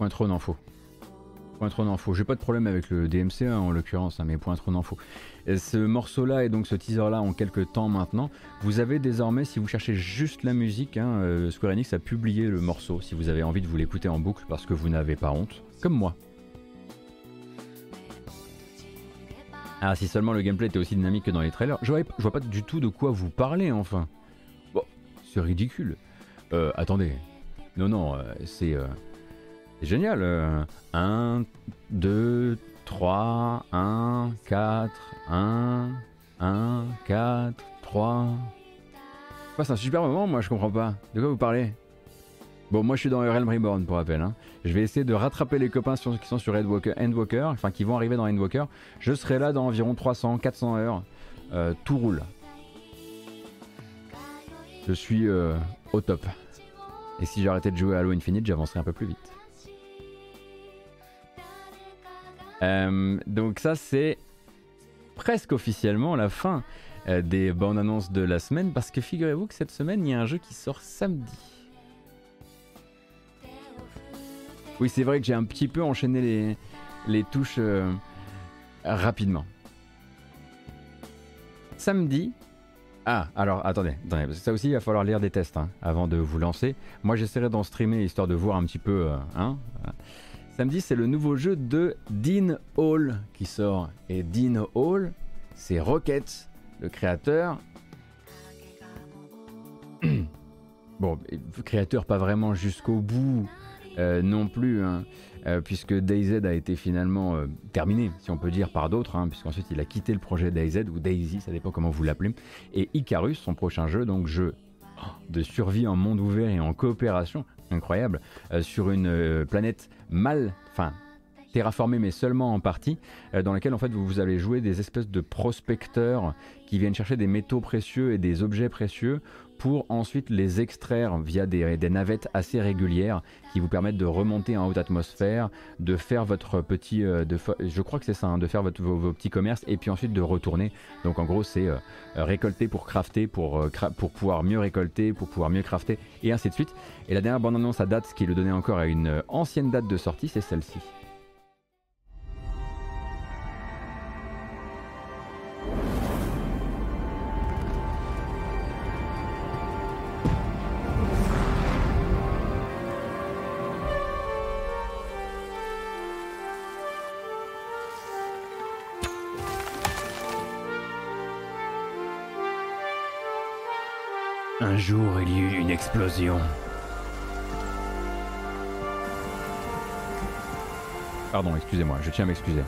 Point trop d'infos. Point trop d'infos. J'ai pas de problème avec le DMC hein, en l'occurrence, hein, mais point trop d'infos. Ce morceau-là et donc ce teaser-là ont quelques temps maintenant. Vous avez désormais, si vous cherchez juste la musique, hein, euh, Square Enix a publié le morceau si vous avez envie de vous l'écouter en boucle parce que vous n'avez pas honte, comme moi. Ah, si seulement le gameplay était aussi dynamique que dans les trailers. Je vois, pas du tout de quoi vous parlez enfin. Bon, c'est ridicule. Euh, attendez. Non, non, euh, c'est. C'est génial. 1, 2, 3, 1, 4, 1, 1, 4, 3. Quoi, c'est un super moment, moi je comprends pas. De quoi vous parlez? Bon, moi je suis dans Realm Reborn pour rappel. hein. Je vais essayer de rattraper les copains qui sont sur Endwalker, enfin qui vont arriver dans Endwalker. Je serai là dans environ 300, 400 heures. Euh, tout roule. Je suis euh, au top. Et si j'arrêtais de jouer à Halo Infinite, j'avancerais un peu plus vite. Euh, donc ça c'est presque officiellement la fin euh, des bandes annonces de la semaine parce que figurez-vous que cette semaine il y a un jeu qui sort samedi. Oui c'est vrai que j'ai un petit peu enchaîné les, touches euh, rapidement. Samedi. Ah, alors attendez, attendez, ça aussi il va falloir lire des tests hein, avant de vous lancer. Moi j'essaierai d'en streamer histoire de voir un petit peu. hein. Samedi, c'est le nouveau jeu de Dean Hall qui sort. Et Dean Hall, c'est Rocket, le créateur. bon, créateur pas vraiment jusqu'au bout euh, non plus, hein, euh, puisque DayZ a été finalement euh, terminé, si on peut dire, par d'autres, hein, puisqu'ensuite il a quitté le projet DayZ ou Daisy, ça dépend comment vous l'appelez. Et Icarus, son prochain jeu, donc jeu de survie en monde ouvert et en coopération, incroyable, euh, sur une planète mal, enfin terraformée mais seulement en partie, euh, dans laquelle en fait vous, vous allez jouer des espèces de prospecteurs qui viennent chercher des métaux précieux et des objets précieux pour ensuite les extraire via des, navettes assez régulières qui vous permettent de remonter en haute atmosphère, de faire votre petit, euh, je crois que c'est ça, hein, de faire vos, petits commerces et puis ensuite de retourner. Donc en gros c'est euh, récolter pour crafter, pour, euh, pour pouvoir mieux récolter, pour pouvoir mieux crafter et ainsi de suite. Et la dernière bande annonce à date, ce qui le donnait encore à une ancienne date de sortie, c'est celle-ci. Un jour, il y eut une explosion. Pardon, excusez-moi, je tiens à m'excuser.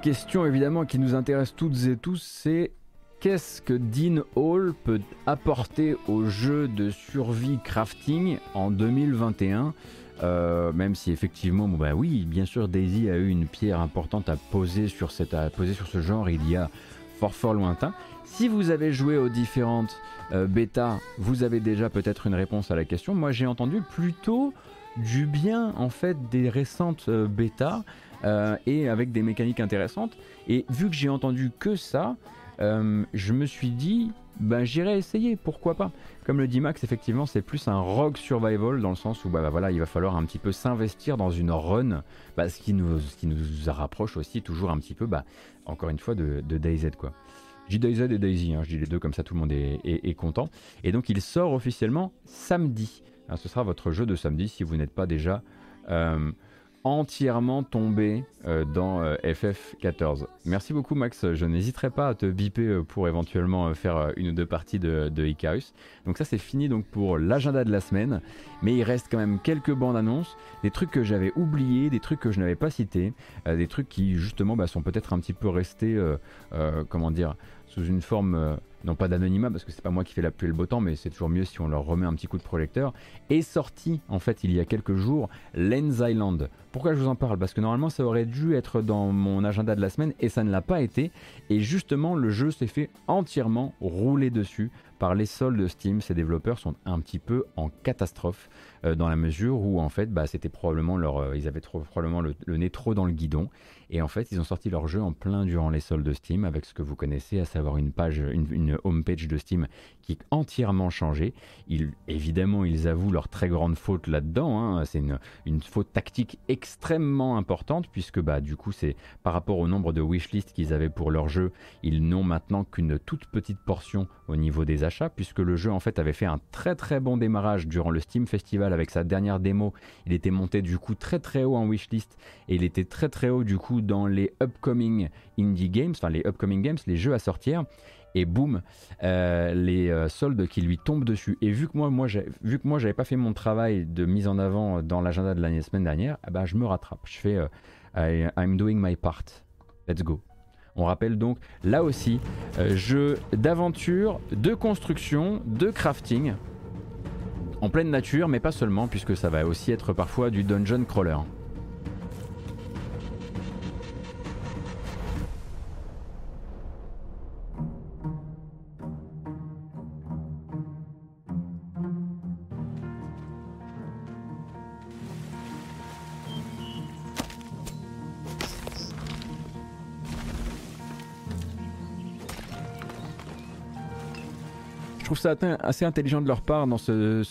Question évidemment qui nous intéresse toutes et tous, c'est qu'est-ce que Dean Hall peut apporter au jeu de survie crafting en 2021 Euh, même si effectivement, bah oui, bien sûr, Daisy a eu une pierre importante à poser sur, cette, à poser sur ce genre il y a fort fort lointain. Si vous avez joué aux différentes euh, bêtas, vous avez déjà peut-être une réponse à la question. Moi, j'ai entendu plutôt du bien en fait des récentes euh, bêtas euh, et avec des mécaniques intéressantes. Et vu que j'ai entendu que ça, euh, je me suis dit, ben j'irai essayer, pourquoi pas. Comme le dit Max, effectivement, c'est plus un rogue survival dans le sens où bah, bah, voilà, il va falloir un petit peu s'investir dans une run, bah, ce, qui nous, ce qui nous rapproche aussi toujours un petit peu, bah, encore une fois, de, de DayZ quoi. Je dis DayZ et Daisy, hein, je dis les deux comme ça tout le monde est, est, content. Et donc il sort officiellement samedi. Hein, ce sera votre jeu de samedi si vous n'êtes pas déjà euh, entièrement tombé euh, dans euh, FF14. Merci beaucoup Max, je n'hésiterai pas à te biper pour éventuellement faire une ou deux parties de, de Icarus. Donc ça c'est fini donc pour l'agenda de la semaine, mais il reste quand même quelques bandes annonces, des trucs que j'avais oubliés, des trucs que je n'avais pas cités, des trucs qui justement bah, sont peut-être un petit peu restés, comment dire, sous une forme non pas d'anonymat parce que c'est pas moi qui fais la pluie et le beau temps, mais c'est toujours mieux si on leur remet un petit coup de projecteur, est sorti en fait il y a quelques jours Lens Island. Pourquoi je vous en parle? Parce que normalement ça aurait dû être dans mon agenda de la semaine et ça ne l'a pas été. Et justement le jeu s'est fait entièrement rouler dessus par les soldes Steam. Ces développeurs sont un petit peu en catastrophe euh, dans la mesure où en fait bah, c'était probablement leur, euh, ils avaient trop, probablement le, nez trop dans le guidon et en fait ils ont sorti leur jeu en plein durant les soldes Steam avec ce que vous connaissez, à savoir une page, une, home page de Steam qui est entièrement changée. Évidemment ils avouent leur très grande faute là-dedans. Hein. C'est une, une, faute tactique extrêmement importante puisque bah du coup c'est par rapport au nombre de wishlist qu'ils avaient pour leur jeu, ils n'ont maintenant qu'une toute petite portion au niveau des achats puisque le jeu en fait avait fait un très très bon démarrage durant le Steam Festival avec sa dernière démo. Il était monté du coup très très haut en wishlist et il était très très haut du coup dans les upcoming indie games, enfin les upcoming games, les jeux à sortir et boum, euh, les euh, soldes qui lui tombent dessus. Et vu que moi, moi vu que moi, j'avais pas fait mon travail de mise en avant dans l'agenda de l'année semaine dernière, eh ben, je me rattrape. Je fais euh, I'm doing my part. Let's go. On rappelle donc là aussi jeu d'aventure, de construction, de crafting en pleine nature, mais pas seulement, puisque ça va aussi être parfois du dungeon crawler. Ça assez intelligent de leur part dans ce,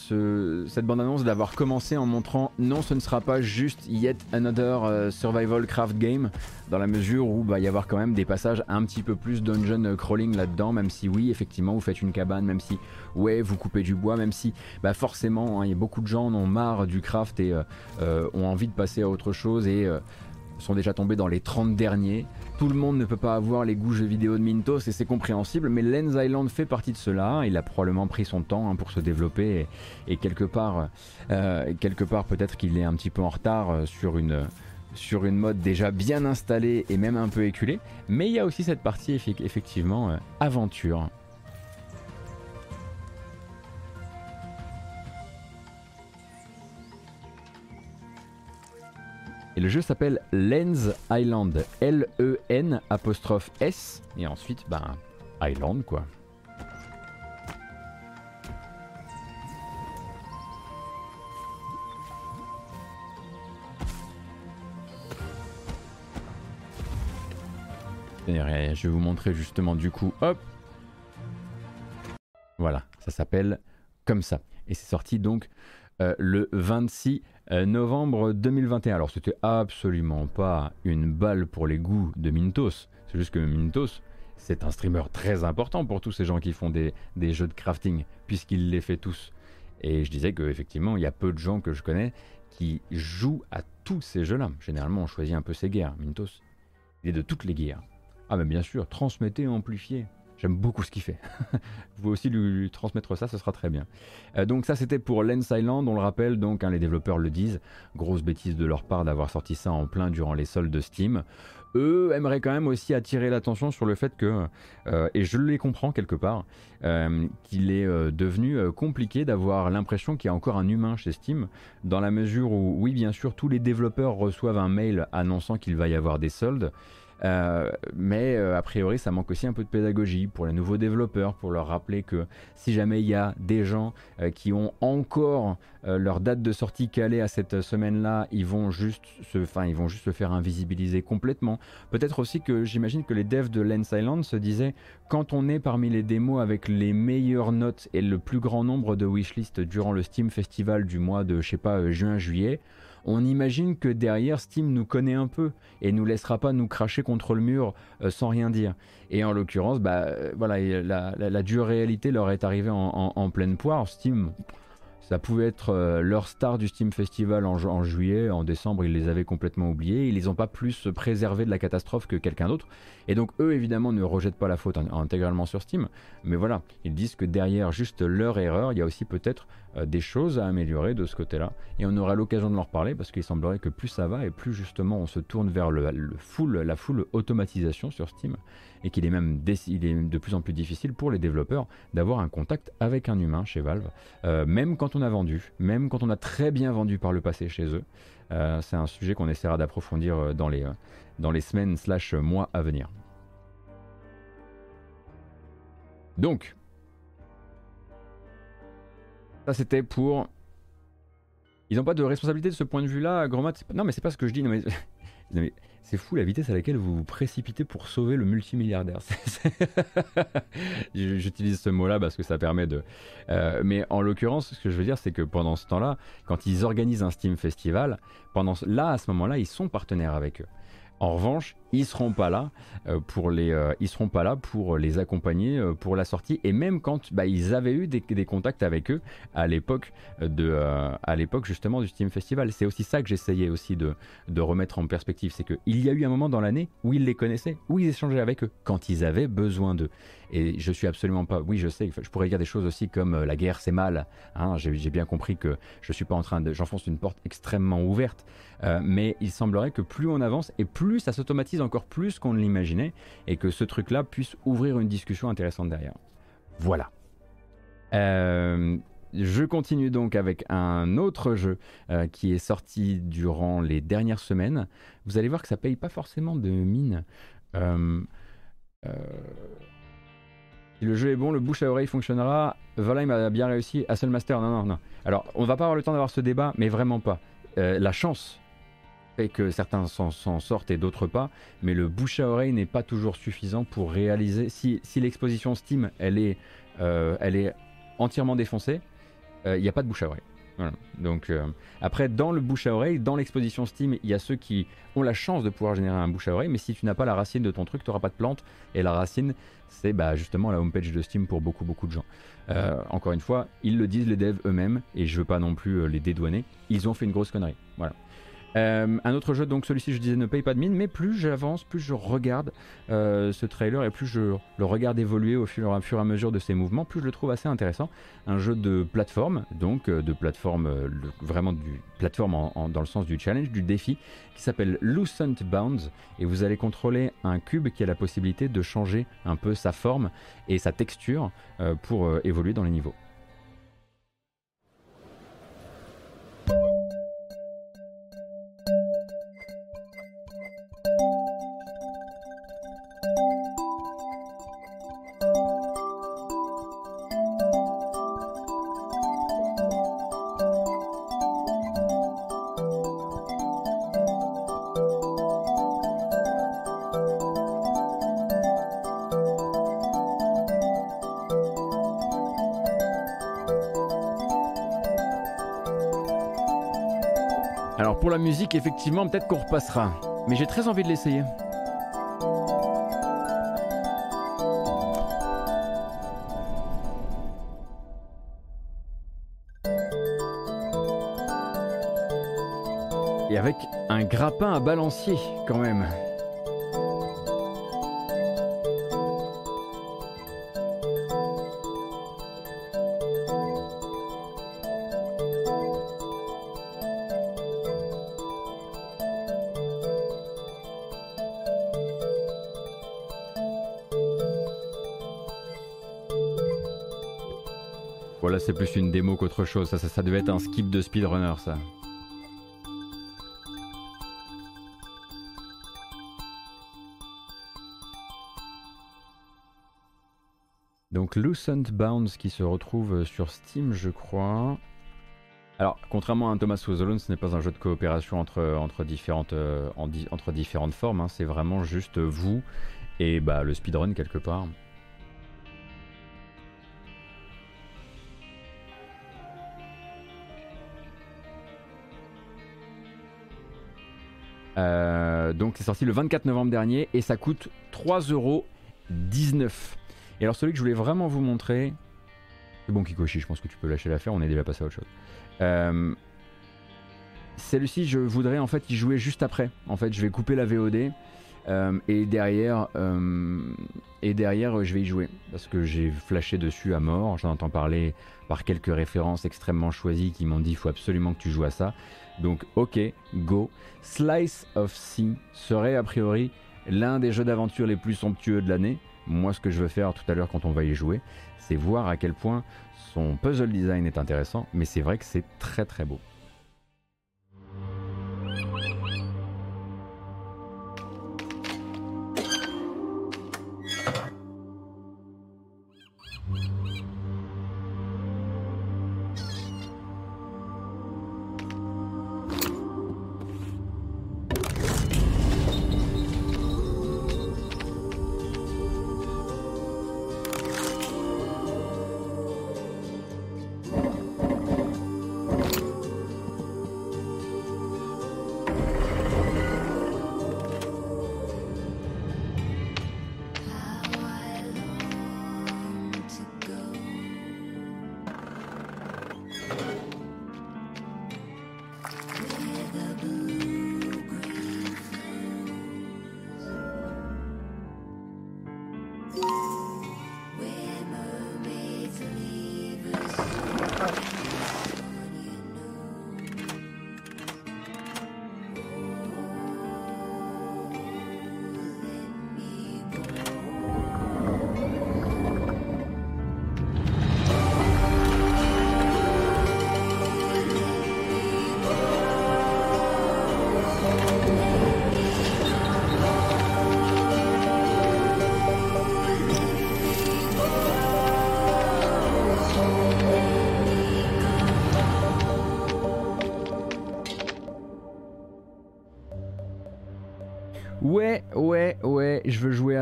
cette bande-annonce d'avoir commencé en montrant non, ce ne sera pas juste yet another euh, survival craft game, dans la mesure où bah, y avoir quand même des passages un petit peu plus dungeon crawling là-dedans, même si oui, effectivement, vous faites une cabane, même si ouais, vous coupez du bois, même si bah, forcément, hein, y a beaucoup de gens en ont marre du craft et euh, euh, ont envie de passer à autre chose et sont déjà tombés dans les 30 derniers. Tout le monde ne peut pas avoir les goûts jeux vidéo de Mintos et c'est compréhensible, mais Lens Island fait partie de cela. Il a probablement pris son temps hein, pour se développer et, quelque part, euh, part peut-être qu'il est un petit peu en retard euh, sur une sur une mode déjà bien installée et même un peu éculée. Mais il y a aussi cette partie effectivement euh, aventure Et le jeu s'appelle Lens Island. L-E-N apostrophe S. Et ensuite, ben, Island quoi. Je vais vous montrer justement du coup, hop. Voilà, ça s'appelle comme ça. Et c'est sorti donc euh, le 26 euh, novembre 2021. Alors c'était absolument pas une balle pour les goûts de Mintos. C'est juste que Mintos, c'est un streamer très important pour tous ces gens qui font des, jeux de crafting, puisqu'il les fait tous. Et je disais qu'effectivement, il y a peu de gens que je connais qui jouent à tous ces jeux-là. Généralement, on choisit un peu ses guerres. Mintos, il est de toutes les guerres. Ah mais bien sûr, transmettez, amplifiez. J'aime beaucoup ce qu'il fait. Vous pouvez aussi lui, transmettre ça, ce sera très bien. Euh, donc ça c'était pour Lens Island, on le rappelle, donc hein, les développeurs le disent, grosse bêtise de leur part d'avoir sorti ça en plein durant les soldes de Steam. Eux aimeraient quand même aussi attirer l'attention sur le fait que, euh, et je les comprends quelque part, euh, qu'il est devenu compliqué d'avoir l'impression qu'il y a encore un humain chez Steam, dans la mesure où, oui bien sûr, tous les développeurs reçoivent un mail annonçant qu'il va y avoir des soldes, Euh, mais euh, a priori, ça manque aussi un peu de pédagogie pour les nouveaux développeurs, pour leur rappeler que si jamais il y a des gens euh, qui ont encore leur date de sortie calée à cette semaine-là, ils vont juste se, enfin, ils vont juste se faire invisibiliser complètement. Peut-être aussi que j'imagine que les devs de Lens Island se disaient quand on est parmi les démos avec les meilleures notes et le plus grand nombre de wishlist durant le Steam Festival du mois de, je sais pas, juin-juillet on imagine que derrière Steam nous connaît un peu et nous laissera pas nous cracher contre le mur euh, sans rien dire. Et en l'occurrence, bah euh, voilà, la, dure réalité leur est arrivée en, pleine poire. Steam, ça pouvait être euh, leur star du Steam Festival en, juillet, en décembre, ils les avaient complètement oubliés. Ils les ont pas plus préservés de la catastrophe que quelqu'un d'autre. Et donc eux, évidemment, ne rejettent pas la faute intégralement sur Steam. Mais voilà, ils disent que derrière juste leur erreur, il y a aussi peut-être euh, des choses à améliorer de ce côté-là. Et on aura l'occasion de leur parler parce qu'il semblerait que plus ça va et plus justement on se tourne vers la full automatisation sur Steam et qu'il est même de plus en plus difficile pour les développeurs d'avoir un contact avec un humain chez Valve, euh, même quand on a vendu, même quand on a très bien vendu par le passé chez eux. Euh, c'est un sujet qu'on essaiera d'approfondir dans les, dans les semaines slash mois à venir. Donc, ça, c'était pour. Ils n'ont pas de responsabilité de ce point de vue-là, Grand Non, mais c'est pas ce que je dis. Non, mais, c'est fou la vitesse à laquelle vous vous précipitez pour sauver le multimilliardaire. J'utilise ce mot-là parce que ça permet de. Euh, mais en l'occurrence, ce que je veux dire, c'est que pendant ce temps-là, quand ils organisent un Steam Festival, pendant là, à ce moment-là, ils sont partenaires avec eux. En revanche, ils seront pas là euh, pour les, euh, seront pas là pour les accompagner euh, pour la sortie. Et même quand bah, ils avaient eu des, contacts avec eux à l'époque justement du Steam Festival. C'est aussi ça que j'essayais aussi de, remettre en perspective, c'est qu'il y a eu un moment dans l'année où ils les connaissaient, où ils échangeaient avec eux quand ils avaient besoin d'eux. Et je suis absolument pas. Oui, je sais. Je pourrais dire des choses aussi comme la guerre c'est mal. Hein, J'ai bien compris que je suis pas en train de. J'enfonce une porte extrêmement ouverte. mais il semblerait que plus on avance et plus ça s'automatise encore plus qu'on ne l'imaginait et que ce truc-là puisse ouvrir une discussion intéressante derrière. Voilà. Euh, je continue donc avec un autre jeu euh, qui est sorti durant les dernières semaines. Vous allez voir que ça paye pas forcément de mine. Euh, le jeu est bon, le bouche à oreille fonctionnera. Valheim a bien réussi. Seul Master, non, non, non. Alors, on va pas avoir le temps d'avoir ce débat, mais vraiment pas. la chance que certains s'en sortent et d'autres pas, mais le bouche à oreille n'est pas toujours suffisant pour réaliser. Si, l'exposition Steam elle est, euh, elle est entièrement défoncée, euh, il n'y a pas de bouche à oreille. Donc euh, après, dans le bouche à oreille, dans l'exposition Steam, il y a ceux qui ont la chance de pouvoir générer un bouche à oreille, mais si tu n'as pas la racine de ton truc, tu n'auras pas de plante. Et la racine, c'est bah, justement la homepage de Steam pour beaucoup beaucoup de gens. encore une fois, ils le disent les devs eux-mêmes, et je veux pas non plus les dédouaner. Ils ont fait une grosse connerie. Voilà. Euh, un autre jeu, donc celui-ci, je disais, ne paye pas de mine, mais plus j'avance, plus je regarde euh, ce trailer et plus je le regarde évoluer au fur, et à mesure de ses mouvements, plus je le trouve assez intéressant. Un jeu de plateforme, donc euh, de plateforme, vraiment du plateforme dans le sens du challenge, du défi, qui s'appelle Lucent Bounds, et vous allez contrôler un cube qui a la possibilité de changer un peu sa forme et sa texture pour évoluer dans les niveaux. Effectivement, peut-être qu'on repassera. Mais j'ai très envie de l'essayer. Et avec un grappin à balancier, quand même. plus une démo qu'autre chose. Ça, ça, devait être un skip de speedrunner, ça. Donc Lucent Bounds qui se retrouve sur Steam, je crois. Alors, contrairement à un Thomas Was ce n'est pas un jeu de coopération entre, entre, différentes, euh, entre différentes formes. Hein. C'est vraiment juste vous et bah, le speedrun quelque part. Donc c'est sorti le 24 novembre dernier et ça coûte 3,19€. Et alors celui que je voulais vraiment vous montrer, c'est bon Kikoshi, je pense que tu peux lâcher l'affaire, on est déjà passé à autre chose. Euh, celui-ci, je voudrais en fait y jouer juste après. En fait, je vais couper la VOD euh, et derrière, et derrière, je vais y jouer parce que j'ai flashé dessus à mort. J'en entends parler par quelques références extrêmement choisies qui m'ont dit il faut absolument que tu joues à ça. Donc ok, go. Slice of Sea serait a priori l'un des jeux d'aventure les plus somptueux de l'année. Moi ce que je veux faire tout à l'heure quand on va y jouer, c'est voir à quel point son puzzle design est intéressant, mais c'est vrai que c'est très très beau.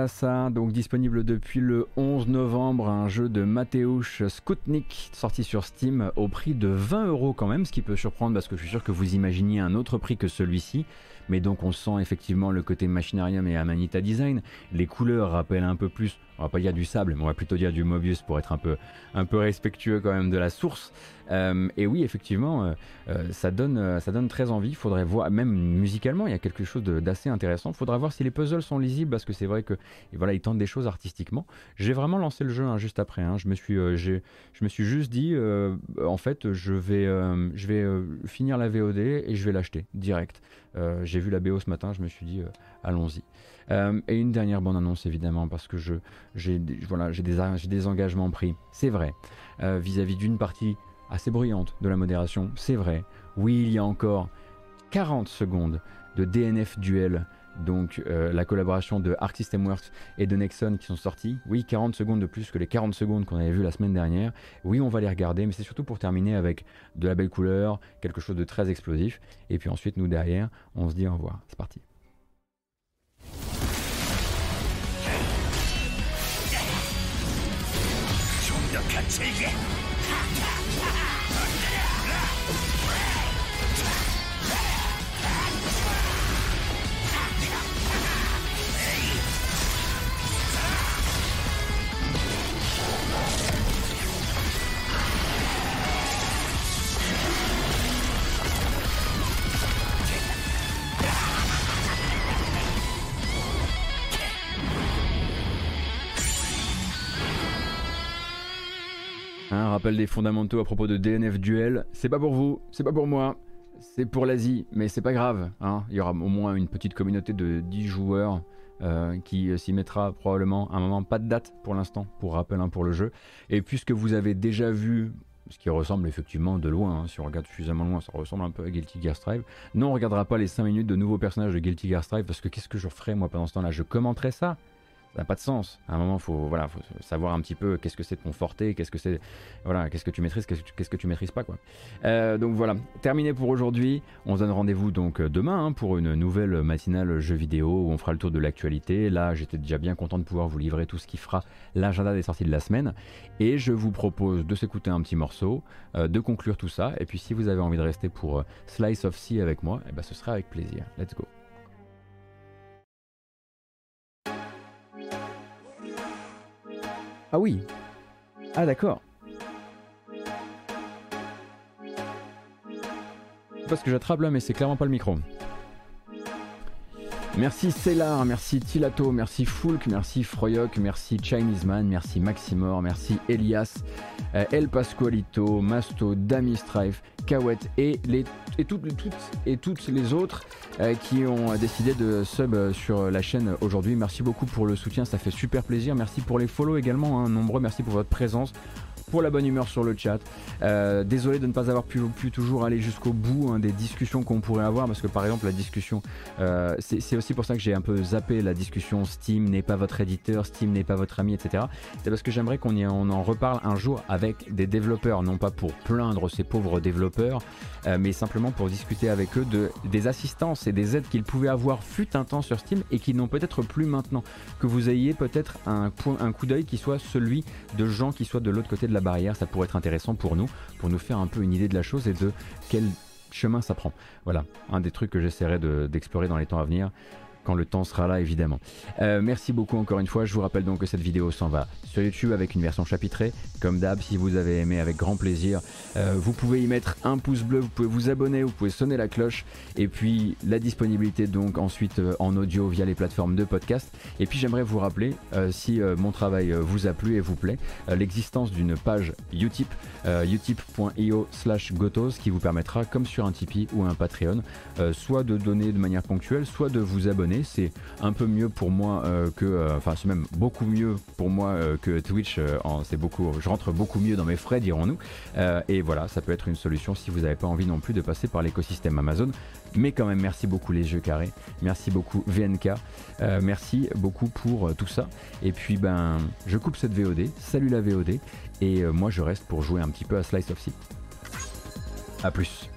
Ça, donc disponible depuis le 11 novembre, un jeu de Mateusz Skutnik sorti sur Steam au prix de 20 euros quand même, ce qui peut surprendre parce que je suis sûr que vous imaginiez un autre prix que celui-ci. Mais donc on sent effectivement le côté machinarium et Amanita Design. Les couleurs rappellent un peu plus, on va pas dire du sable, mais on va plutôt dire du Mobius pour être un peu, un peu respectueux quand même de la source. Euh, et oui, effectivement, euh, euh, ça, donne, ça donne très envie. Faudrait voir, même musicalement, il y a quelque chose d'assez intéressant. Il faudra voir si les puzzles sont lisibles parce que c'est vrai que voilà, ils tentent des choses artistiquement. J'ai vraiment lancé le jeu hein, juste après. Hein. Je, me suis, je me suis juste dit, en fait, je vais, je vais finir la VOD et je vais l'acheter direct. J'ai vu la BO ce matin, je me suis dit, allons-y. et une dernière bonne annonce évidemment parce que j'ai voilà, des, des engagements pris. C'est vrai vis à -vis d'une partie assez bruyante de la modération, c'est vrai. Oui, il y a encore 40 secondes de DNF Duel, donc euh, la collaboration de Arc System Works et de Nexon qui sont sortis. Oui, 40 secondes de plus que les 40 secondes qu'on avait vues la semaine dernière. Oui, on va les regarder, mais c'est surtout pour terminer avec de la belle couleur, quelque chose de très explosif. Et puis ensuite, nous derrière, on se dit au revoir. C'est parti. Un rappel des fondamentaux à propos de DNF Duel. C'est pas pour vous, c'est pas pour moi, c'est pour l'Asie, mais c'est pas grave. Hein. Il y aura au moins une petite communauté de 10 joueurs euh, qui euh, s'y mettra probablement à un moment. Pas de date pour l'instant, pour rappel hein, pour le jeu. Et puisque vous avez déjà vu ce qui ressemble effectivement de loin, hein, si on regarde suffisamment loin, ça ressemble un peu à Guilty Gear Strive. Non, on regardera pas les 5 minutes de nouveaux personnages de Guilty Gear Strive parce que qu'est-ce que je ferais moi pendant ce temps-là? Je commenterais ça ça n'a pas de sens. À un moment, faut voilà, faut savoir un petit peu qu'est-ce que c'est de conforter, qu'est-ce que c'est, voilà, qu'est-ce que tu maîtrises, qu'est-ce que tu, qu'est-ce que tu maîtrises pas quoi. Euh, donc voilà, terminé pour aujourd'hui. On se donne rendez-vous donc demain hein, pour une nouvelle matinale jeu vidéo où on fera le tour de l'actualité. Là, j'étais déjà bien content de pouvoir vous livrer tout ce qui fera l'agenda des sorties de la semaine. Et je vous propose de s'écouter un petit morceau, euh, de conclure tout ça. Et puis si vous avez envie de rester pour euh, Slice of Sea avec moi, eh ben, ce sera avec plaisir. Let's go. Ah oui. Ah d'accord. Parce que j'attrape là, mais c'est clairement pas le micro. Merci Cellar, merci Tilato, merci Foulk, merci Froyoc, merci Chinese Man, merci Maximor, merci Elias, euh, El Pascualito, Masto, Dami Strife, Kawet et, les, et, toutes, les autres euh, qui ont décidé de sub sur la chaîne aujourd'hui. Merci beaucoup pour le soutien, ça fait super plaisir. Merci pour les follow également, hein, nombreux. Merci pour votre présence pour la bonne humeur sur le chat. Euh, désolé de ne pas avoir pu, toujours aller jusqu'au bout hein, des discussions qu'on pourrait avoir, parce que par exemple la discussion, euh, c'est aussi pour ça que j'ai un peu zappé la discussion Steam n'est pas votre éditeur, Steam n'est pas votre ami, etc. C'est parce que j'aimerais qu'on on en reparle un jour avec des développeurs, non pas pour plaindre ces pauvres développeurs, euh, mais simplement pour discuter avec eux de, des assistances et des aides qu'ils pouvaient avoir fut un temps sur Steam et qu'ils n'ont peut-être plus maintenant. Que vous ayez peut-être un, un coup d'œil qui soit celui de gens qui soient de l'autre côté de la barrière, ça pourrait être intéressant pour nous, pour nous faire un peu une idée de la chose et de quel chemin ça prend. Voilà, un des trucs que j'essaierai d'explorer dans les temps à venir quand le temps sera là évidemment. Euh, merci beaucoup encore une fois, je vous rappelle donc que cette vidéo s'en va sur YouTube avec une version chapitrée, comme d'hab si vous avez aimé avec grand plaisir, euh, vous pouvez y mettre un pouce bleu, vous pouvez vous abonner, vous pouvez sonner la cloche, et puis la disponibilité donc ensuite euh, en audio via les plateformes de podcast, et puis j'aimerais vous rappeler, si mon travail vous a plu et vous plaît, l'existence d'une page Utip, utip.io slash gotos qui vous permettra comme sur un Tipeee ou un Patreon, soit de donner de manière ponctuelle, soit de vous abonner c'est un peu mieux pour moi euh, que, euh, enfin c'est même beaucoup mieux pour moi euh, que Twitch. c'est beaucoup, je rentre beaucoup mieux dans mes frais, dirons-nous. et voilà, ça peut être une solution si vous n'avez pas envie non plus de passer par l'écosystème Amazon. Mais quand même, merci beaucoup les jeux carrés, merci beaucoup VNK, merci beaucoup pour tout ça. Et puis ben, je coupe cette VOD. Salut la VOD. Et moi je reste pour jouer un petit peu à Slice of Sea. A plus.